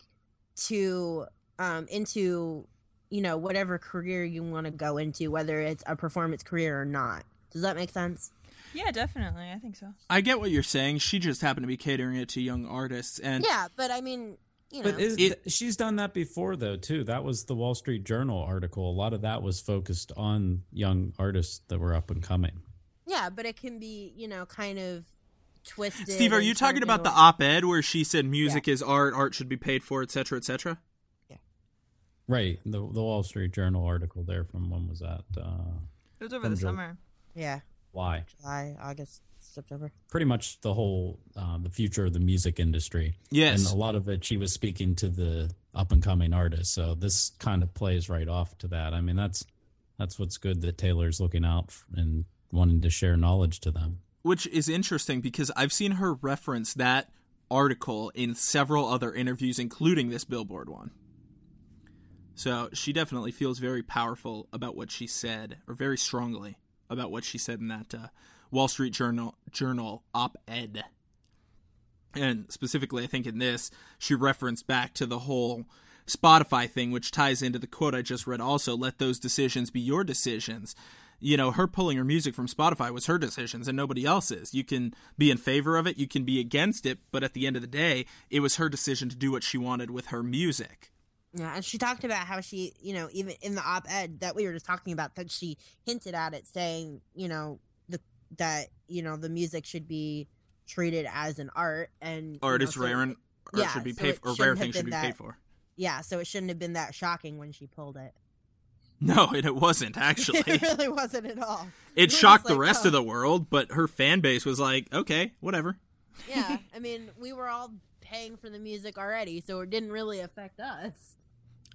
to um, into, you know, whatever career you want to go into, whether it's a performance career or not. Does that make sense? Yeah, definitely. I think so. I get what you're saying. She just happened to be catering it to young artists. And Yeah, but I mean, you know, But is, It- she's done that before, though, too. That was the Wall Street Journal article. A lot of that was focused on young artists that were up and coming. yeah, but it can be, you know, kind of twisted. Steve, are you talking about the op-ed where she said music is art, art should be paid for, etc., etc.? Yeah. Right. The, the Wall Street Journal article there from when was that? Uh, It was over the Joe- summer. Yeah, why? July, August, September. Pretty much the whole uh, the future of the music industry. Yes. And a lot of it, she was speaking to the up and coming artists. So this kind of plays right off to that. I mean, that's that's what's good that Taylor's looking out and wanting to share knowledge to them. Which is interesting because I've seen her reference that article in several other interviews, including this Billboard one. So she definitely feels very powerful about what she said, or very strongly about what she said in that uh, Wall Street Journal Journal op-ed. And specifically, I think in this, she referenced back to the whole Spotify thing, which ties into the quote I just read also let those decisions be your decisions. you know, her pulling her music from Spotify was her decisions and nobody else's. You can be in favor of it, you can be against it, but at the end of the day, it was her decision to do what she wanted with her music. Yeah, and she talked about how she, you know, even in the op-ed that we were just talking about, that she hinted at it, saying, you know, the that you know the music should be treated as an art and Art you know, is so- rare and or yeah, should be so paid it for, or rare things should be been paid that- for. Yeah, so it shouldn't have been that shocking when she pulled it. No, and it wasn't actually. it really wasn't at all. It shocked just the like, rest "Oh." of the world, but her fan base was like, okay, whatever. Yeah, I mean, we were all paying for the music already, so it didn't really affect us.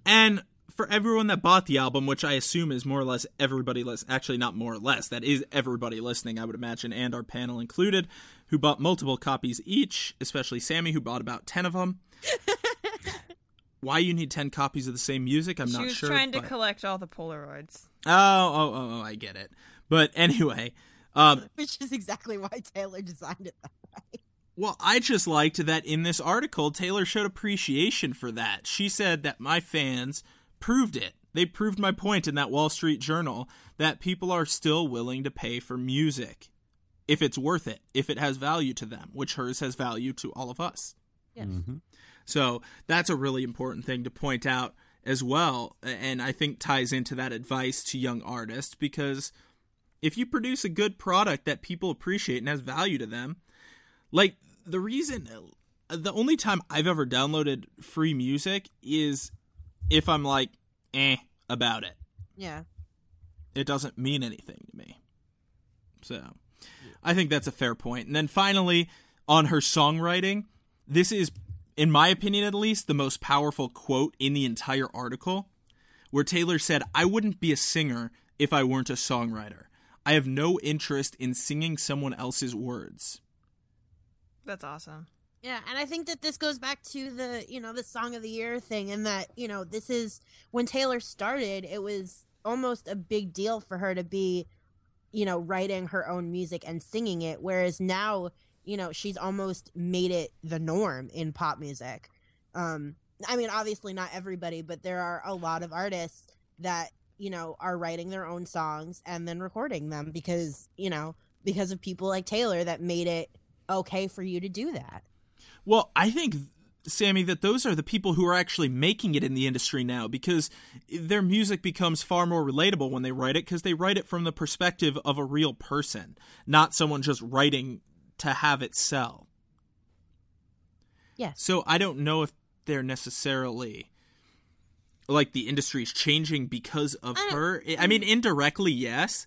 And for everyone that bought the album, which I assume is more or less everybody list actually not more or less, that is everybody listening, I would imagine, and our panel included, who bought multiple copies each, especially Sammy, who bought about 10 of them. Why you need 10 copies of the same music, I'm she not was sure. trying to collect all the Polaroids. oh, oh, oh, oh, I get it. But anyway, um, Which is exactly why Taylor designed it that way. Well, I just liked that in this article, Taylor showed appreciation for that. She said that my fans proved it. They proved my point in that Wall Street Journal that people are still willing to pay for music if it's worth it, if it has value to them, which hers has value to all of us. Yes. Mhm. So that's a really important thing to point out as well. And I think ties into that advice to young artists because if you produce a good product that people appreciate and has value to them, like the reason, the only time I've ever downloaded free music is if I'm like, eh, about it. Yeah. It doesn't mean anything to me. So I think that's a fair point. And then finally, on her songwriting, this is, in my opinion at least, the most powerful quote in the entire article, where Taylor said, I wouldn't be a singer if I weren't a songwriter. I have no interest in singing someone else's words. That's awesome. Yeah, and I think that this goes back to the, you know, the song of the year thing and that, you know, this is when Taylor started, it was almost a big deal for her to be, you know, writing her own music and singing it whereas now, you know, she's almost made it the norm in pop music. Um I mean, obviously not everybody, but there are a lot of artists that, you know, are writing their own songs and then recording them because, you know, because of people like Taylor that made it okay for you to do that. Well, I think, Sammy, that those are the people who are actually making it in the industry now because their music becomes far more relatable when they write it because they write it from the perspective of a real person, not someone just writing to have it sell. Yes. So I don't know if they're necessarily like the industry's changing because of I her. I mean, indirectly, yes,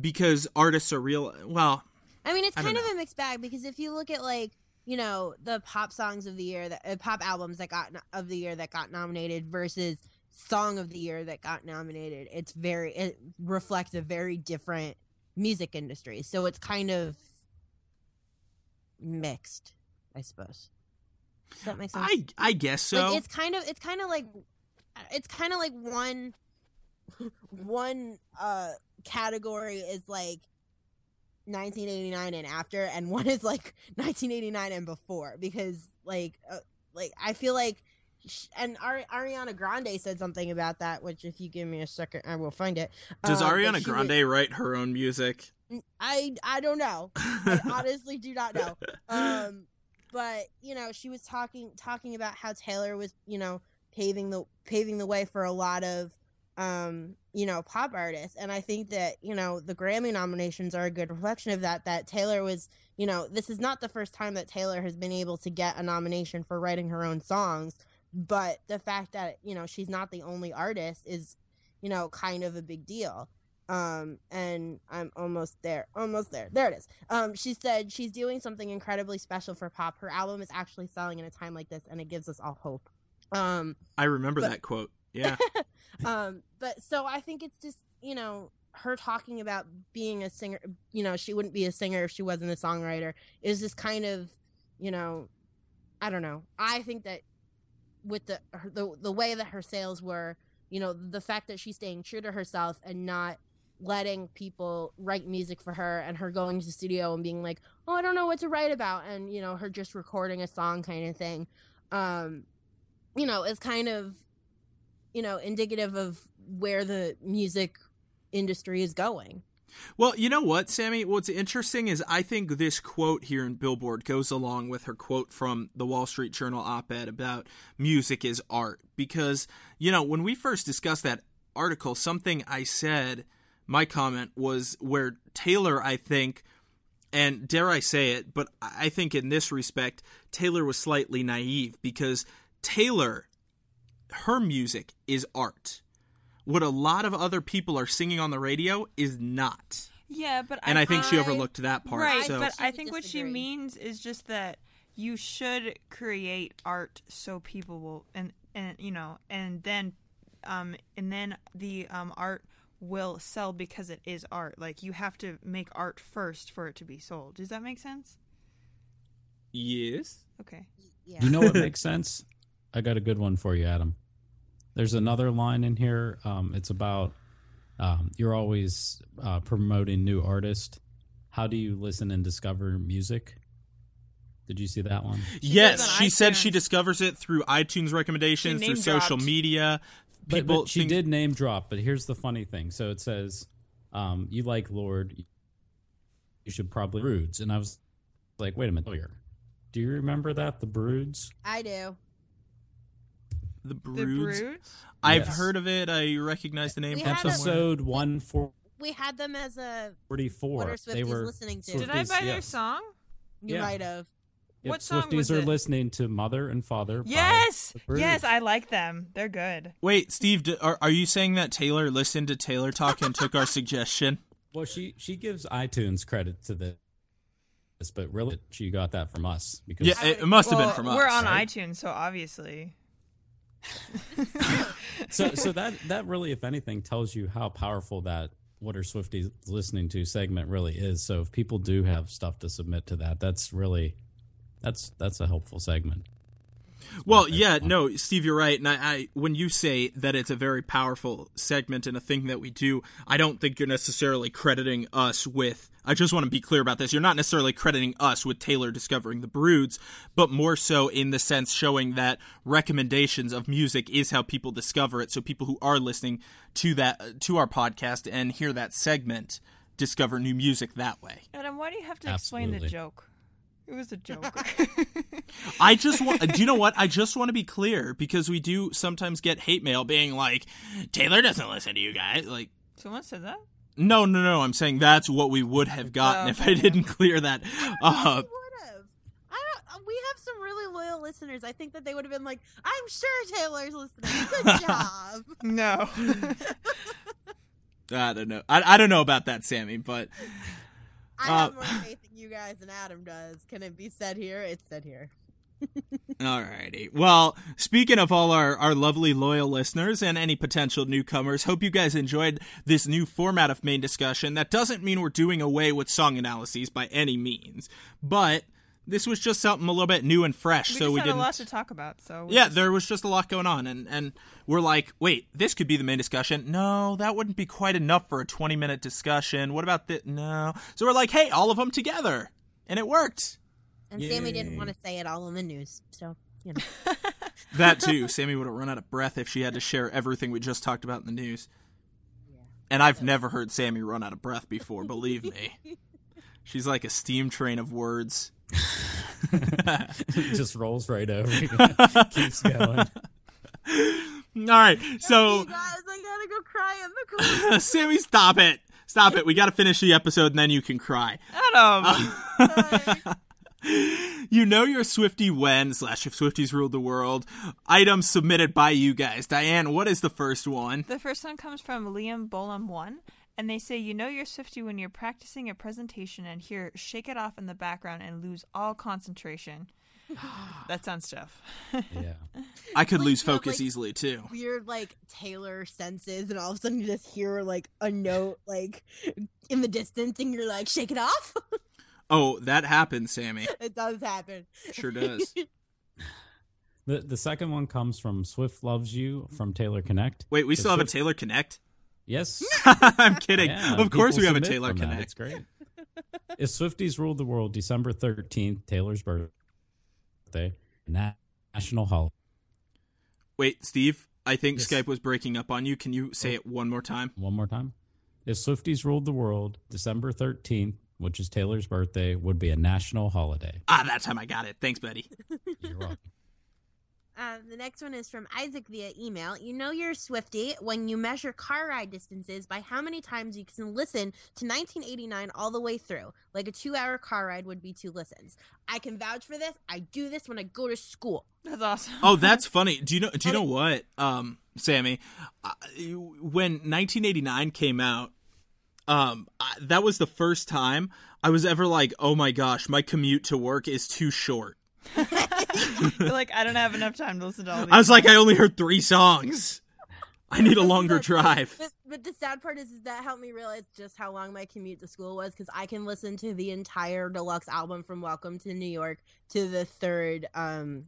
because artists are real. Well, I mean, it's I kind of know. a mixed bag because if you look at like you know the pop songs of the year that uh, pop albums that got of the year that got nominated versus song of the year that got nominated, it's very it reflects a very different music industry. So it's kind of mixed, I suppose. Does that make sense? I I guess so. Like it's kind of it's kind of like it's kind of like one one uh category is like 1989 and after and one is like 1989 and before because like uh, like I feel like sh- and Ari- Ariana Grande said something about that which if you give me a second I will find it. Does Uh, Ariana Grande write her own music? I I don't know. I honestly do not know. Um, but you know, she was talking talking about how Taylor was, you know, paving the paving the way for a lot of, um, you know, pop artists, and I think that you know the Grammy nominations are a good reflection of that. That Taylor was, you know, this is not the first time that Taylor has been able to get a nomination for writing her own songs, but the fact that you know she's not the only artist is, you know, kind of a big deal um and i'm almost there almost there there it is um she said she's doing something incredibly special for pop her album is actually selling in a time like this and it gives us all hope um I remember But- that quote. Yeah. Um but so i think it's just you know her talking about being a singer you know she wouldn't be a singer if she wasn't a songwriter is just kind of you know i don't know. I think that with the her, the the way that her sales were you know the fact that she's staying true to herself and not letting people write music for her and her going to the studio and being like oh i don't know what to write about and you know her just recording a song kind of thing um you know is kind of you know indicative of where the music industry is going. Well, you know what, Sammy? What's interesting is I think this quote here in Billboard goes along with her quote from the Wall Street Journal op ed about music is art. Because, you know, when we first discussed that article, something I said, my comment was where Taylor, I think, and dare I say it, but I think in this respect, Taylor was slightly naive because Taylor, her music is art. What a lot of other people are singing on the radio is not. Yeah, but And I, think she overlooked that part. right, so but I think what she means is just that you should create art so people will and and you know and then um and then the um art will sell because it is art. Like you have to make art first for it to be sold. Does that make sense? yes. Okay. Yeah. You know what makes sense? I got a good one for you, Adam. There's another line in here. Um, it's about um, you're always uh, promoting new artists. How do you listen and discover music? Did you see that one? Yes, on she said she discovers it through iTunes recommendations, She through social name-dropped. media. But, People but she think- did name drop. But here's the funny thing. So it says, um, "You like Lorde, you should probably Broods." And I was like, "Wait a minute, here. Do you remember that the Broods?" I do. The The Broods. Broods? I've Yes. heard of it. I recognize the name We from had a- somewhere. Episode one four. We had them as a forty-four. what are They were listening to? Did I Swifties, buy their yes. song? you Yeah. might have. Yep, What song Swifties was are it? listening to Mother and Father. Yes. Yes, I like them. They're good. Wait, Steve, d- are, are you saying that Taylor listened to Taylor Talk and took our suggestion? Well, she she gives iTunes credit to this, but really she got that from us because Yeah, it, it must have been from us. We're on right? iTunes, so obviously. so so that that really, if anything, tells you how powerful that what are Swifties listening to segment really is. So if people do have stuff to submit to that, that's really that's that's a helpful segment. Well, yeah, fine. no, Steve, you're right. And I, I, when you say that it's a very powerful segment and a thing that we do, I don't think you're necessarily crediting us with. I just want to be clear about this. You're not necessarily crediting us with Taylor discovering the Broods, but more so in the sense showing that recommendations of music is how people discover it. So people who are listening to that to our podcast and hear that segment discover new music that way. Adam, why do you have to explain the joke? It was a joke. I just want. do you know what? I just want to be clear because we do sometimes get hate mail being like, Taylor doesn't listen to you guys. Like, Someone said that? no, no, no. I'm saying that's what we would have gotten Oh, if I didn't clear that. Uh, would have. I don't. We have some really loyal listeners. I think that they would have been like, "I'm sure Taylor's listening. Good job." No. I don't know. I, I don't know about that, Sammy, but I Uh, have more faith in you guys than Adam does. Can it be said here? It's said here. all righty. Well, speaking of all our, our lovely loyal listeners and any potential newcomers, hope you guys enjoyed this new format of main discussion. That doesn't mean we're doing away with song analyses by any means, but this was just something a little bit new and fresh. we so just we had didn't. a lot to talk about, so yeah, just- there was just a lot going on, and and we're like, wait, this could be the main discussion. No, that wouldn't be quite enough for a twenty minute discussion. What about this? No. So we're like, hey, all of them together, and it worked. And Sammy didn't want to say it all in the news, so you know. That too. Sammy would have run out of breath if she had to share everything we just talked about in the news. And I've never heard Sammy run out of breath before, believe me. She's like a steam train of words. It just rolls right over, keeps going. All right, so you guys, I gotta go cry in the corner. Sammy, stop it. Stop it. We got to finish the episode and then you can cry. Uh, Adam. You know your Swifty when slash if Swifties ruled the world. Items submitted by you guys. Diane, what is the first one? the first one comes from Liam Bolam one, and they say you know you're Swifty when you're practicing a presentation and hear "Shake It Off" in the background and lose all concentration. that sounds tough. Yeah. I could Like, lose focus like- easily too. Weird, like Taylor senses, and all of a sudden you just hear like a note, like in the distance, and you're like, "Shake it off." Oh, that happens, Sammy. it does happen. Sure does. The the second one comes from Swift Loves You from Taylor Connect. Wait, we The still have a Taylor Connect? Yes. I'm kidding. Yeah, of course we have a Taylor from that. Connect. It's great. If Swifties ruled the world December 13th, Taylor's birthday, na- national holiday. Wait, Steve, I think Yes. Skype was breaking up on you. Can you say it one more time? One more time. If Swifties ruled the world, December 13th, which is Taylor's birthday, would be a national holiday. Ah, that time I got it. Thanks, buddy. You're welcome. Uh, the next one is from Isaac via email. You know you're a Swifty when you measure car ride distances by how many times you can listen to 1989 all the way through. Like a two hour car ride would be two listens. I can vouch for this. I do this when I go to school. That's awesome. Oh, that's funny. Do you know? Do you know what, um, Sammy? Uh, when 1989 came out, um, I, that was the first time I was ever like, "Oh my gosh, my commute to work is too short." You're like, I don't have enough time to listen to all these. I was like, I only heard three songs. I need a longer drive. But, but the sad part is, is that helped me realize just how long my commute to school was because I can listen to the entire deluxe album from Welcome to New York to the third um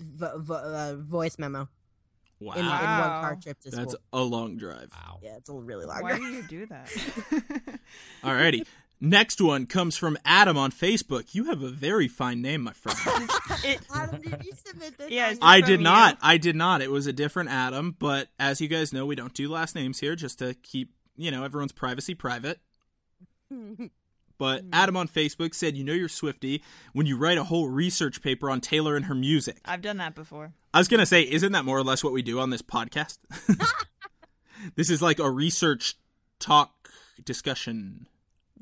vo- vo- uh, voice memo Wow, in, in one car trip to that's school. a long drive. Wow. Yeah, it's a really long. Why drive. do you do that? Alrighty. Next one comes from Adam on Facebook. You have a very fine name, my friend. it, Adam, did you submit this? Yeah, on it's your- I from did you. not. I did not. It was a different Adam, but as you guys know, we don't do last names here just to keep, you know, everyone's privacy private. But Adam on Facebook said, "You know you're Swifty when you write a whole research paper on Taylor and her music." I've done that before. I was going to say, isn't that more or less what we do on this podcast? this is like a research talk discussion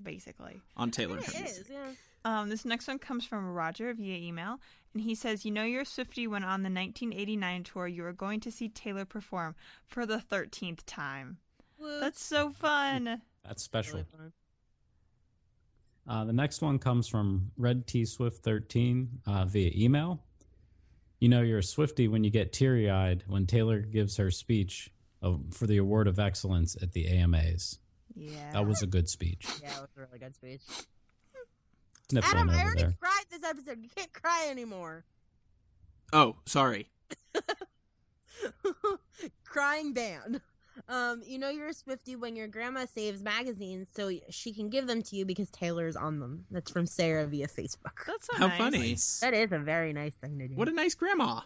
Basically. on Taylor and her it yeah. Um, this next one comes from Roger via email, and he says, "You know you're Swifty when on the 1989 tour you are going to see Taylor perform for the 13th time. Woo. That's so fun." That's special. really fun. Uh, the next one comes from Red T Swift 13 uh, via email. You know you're a Swifty when you get teary eyed when Taylor gives her speech of, for the Award of Excellence at the AMAs. Yeah. That was a good speech. Yeah, it was a really good speech. Sniffling Adam, I already there. cried this episode. You can't cry anymore. Oh, sorry. Crying band. Um, you know you're a Swifty when your grandma saves magazines so she can give them to you because Taylor's on them. That's from Sarah via Facebook. That's so How nice. funny. That is a very nice thing to do. What a nice grandma.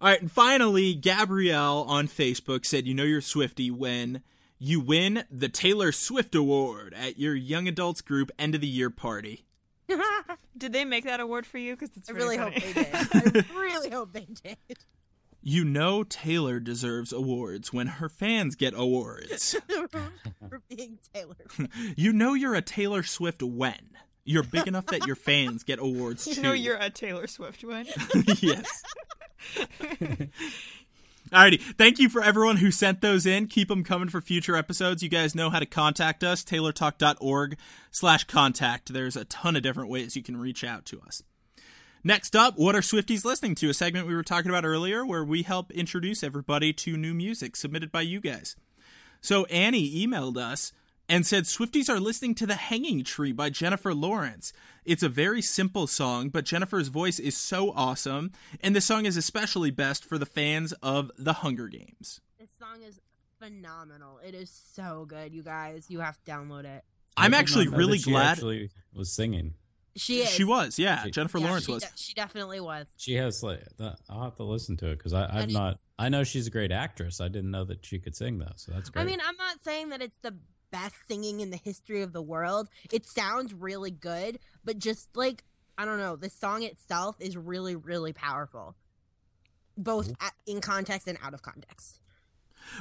All right, and finally, Gabrielle on Facebook said, "You know you're Swifty when you win the Taylor Swift Award at your young adults group end of the year party." Did they make that award for you? Because it's I really really hope they did. I really hope they did. You know Taylor deserves awards when her fans get awards. For being Taylor. you know you're a Taylor Swift when you're big enough that your fans get awards you too. You know you're a Taylor Swift when. yes. Alrighty, thank you for everyone who sent those in. Keep them coming for future episodes. You guys know how to contact us, taylortalk.org slash contact. There's a ton of different ways you can reach out to us. Next up, what are Swifties listening to? A segment we were talking about earlier where we help introduce everybody to new music submitted by you guys. So Annie emailed us and said Swifties are listening to The Hanging Tree by Jennifer Lawrence. It's a very simple song, but Jennifer's voice is so awesome, and the song is especially best for the fans of The Hunger Games. This song is phenomenal. It is so good, you guys. You have to download it. I I'm actually really that she glad actually was singing. She is. she was. Yeah, She- Jennifer Yeah, Lawrence she was. de- she definitely was. She has like the, I'll have to listen to it because I've And not. I know she's a great actress. I didn't know that she could sing though, so that's great. I mean, I'm not saying that it's the best singing in the history of the world. It sounds really good, but just like I don't know, the song itself is really, really powerful, both at, in context and out of context.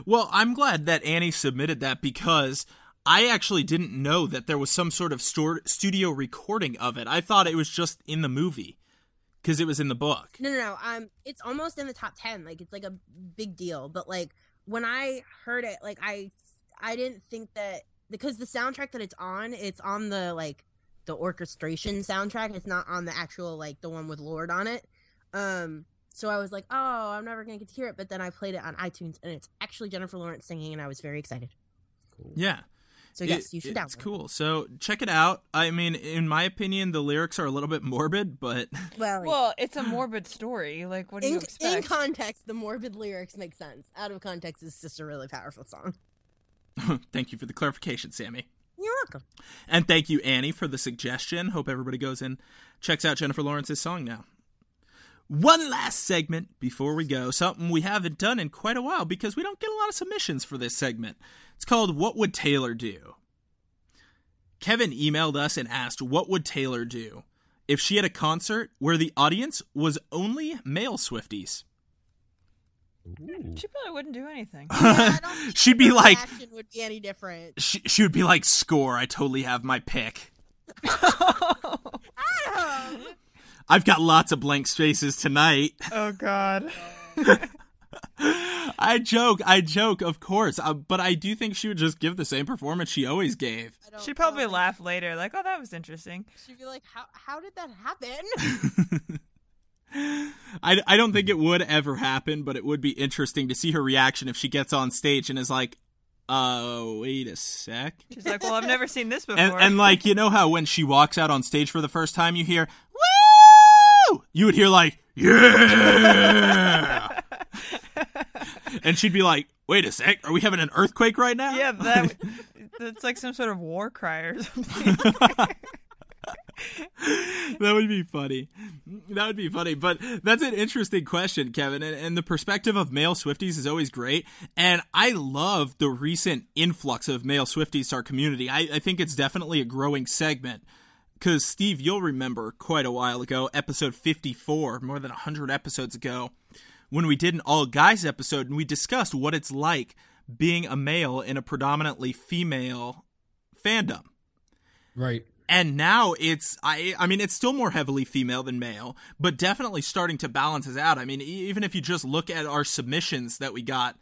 Well, I'm glad that Annie submitted that because I actually didn't know that there was some sort of studio recording of it. I thought it was just in the movie because it was in the book. No, no, no. Um, it's almost in the top ten. Like it's like a big deal. But like when I heard it, like I, I didn't think that because the soundtrack that it's on, it's on the like the orchestration soundtrack. It's not on the actual like the one with Lorde on it. Um, so I was like, oh, I'm never gonna get to hear it. But then I played it on iTunes, and it's actually Jennifer Lawrence singing, and I was very excited. Cool. Yeah. So yes, It- you should It's download. cool. So check it out. I mean, in my opinion, the lyrics are a little bit morbid, but Well, well, it's a morbid story. Like, what do you expect? in context, the morbid lyrics make sense. Out of context, it's just a really powerful song. thank you for the clarification, Sammy. You're welcome. And thank you, Annie, for the suggestion. Hope everybody goes and checks out Jennifer Lawrence's song now. One last segment before we go, something we haven't done in quite a while because we don't get a lot of submissions for this segment. It's called What Would Taylor Do? Kevin emailed us and asked, What would Taylor do if she had a concert where the audience was only male Swifties? Ooh. She probably wouldn't do anything. Yeah, I don't think She'd be like, reaction would be any different. she, she would be like, Score, I totally have my pick. Adam! I've got lots of blank spaces tonight. oh God. I joke, I joke, of course, uh, but I do think she would just give the same performance she always gave. She'd probably know. laugh later, like, "Oh, that was interesting." She'd be like, "How how did that happen?" I, I don't think it would ever happen, but it would be interesting to see her reaction if she gets on stage and is like, uh, wait a sec. She's like, "Well, I've never seen this before." And, and like, you know how when she walks out on stage for the first time, you hear, woo! You would hear like, yeah! and she'd be like, wait a sec, are we having an earthquake right now? yeah, that that's like some sort of war cry or something. that would be funny. That would be funny. But that's an interesting question, Kevin. And, and the perspective of male Swifties is always great. And I love the recent influx of male Swifties to our community. I, I think it's definitely a growing segment. Because, Steve, you'll remember quite a while ago, episode 54, more than 100 episodes ago, when we did an all guys episode and we discussed what it's like being a male in a predominantly female fandom Right. And now it's I I mean it's still more heavily female than male, but definitely starting to balance us out. I mean, even if you just look at our submissions that we got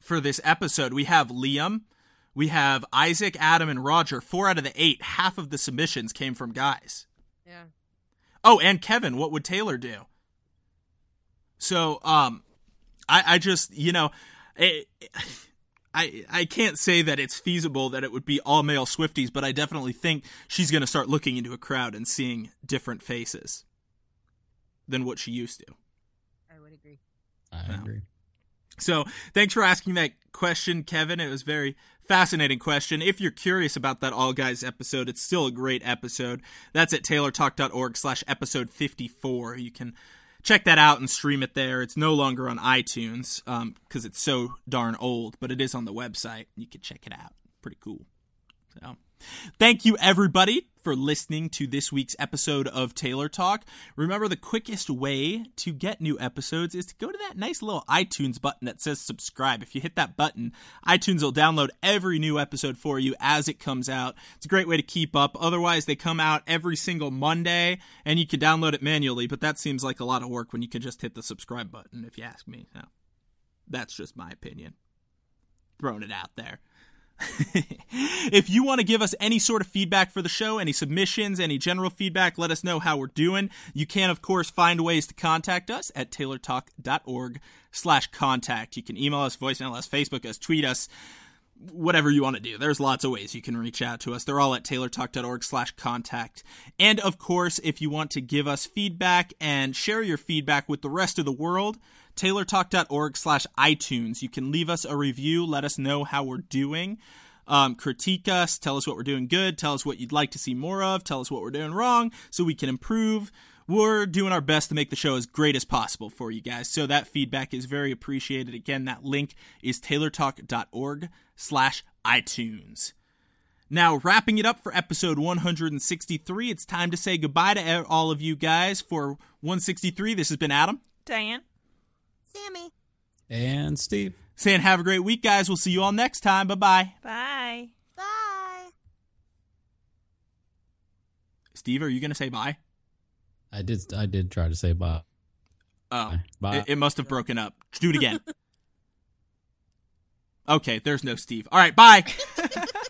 for this episode, we have Liam, we have Isaac, Adam, and Roger. Four out of the eight, half of the submissions came from guys. yeah. Oh, and Kevin, what would Taylor do? So, um, I, I just, you know, it, I, I can't say that it's feasible that it would be all male Swifties, but I definitely think she's going to start looking into a crowd and seeing different faces than what she used to. I would agree. I Wow. agree. So, thanks for asking that question, Kevin. It was very fascinating question. If you're curious about that All Guys episode, it's still a great episode. That's at taylortalk.org slash episode 54. You can check that out and stream it there. It's no longer on iTunes um, because it's so darn old, but it is on the website. You can check it out. Pretty cool. So, thank you everybody for listening to this week's episode of Taylor Talk. Remember, the quickest way to get new episodes is to go to that nice little iTunes button that says subscribe. If you hit that button, iTunes will download every new episode for you as it comes out. It's a great way to keep up. Otherwise, they come out every single Monday and you can download it manually, but that seems like a lot of work when you can just hit the subscribe button, if you ask me. So, that's just my opinion. Throwing it out there. if you want to give us any sort of feedback for the show, any submissions, any general feedback, let us know how we're doing. You can, of course, find ways to contact us at taylortalk.org slash contact. You can email us, voicemail us, Facebook us, tweet us, whatever you want to do. There's lots of ways you can reach out to us. They're all at taylortalk.org slash contact. And of course, if you want to give us feedback and share your feedback with the rest of the world, taylortalk.org slash iTunes. You can leave us a review, let us know how we're doing. Um, critique us, tell us what we're doing good, tell us what you'd like to see more of, tell us what we're doing wrong so we can improve. We're doing our best to make the show as great as possible for you guys. So that feedback is very appreciated. Again, that link is taylortalk.org slash iTunes. Now, wrapping it up for episode 163, it's time to say goodbye to all of you guys. For 163, this has been Adam Diane. Sammy. And Steve. saying have a great week, guys. We'll see you all next time. Bye bye. Bye. Bye. Steve, are you going to say bye? I did I did try to say bye. Oh, Bye. It, it must have broken up. Do it again. okay, there's no Steve. All right, bye.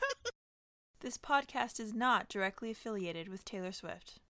This podcast is not directly affiliated with Taylor Swift.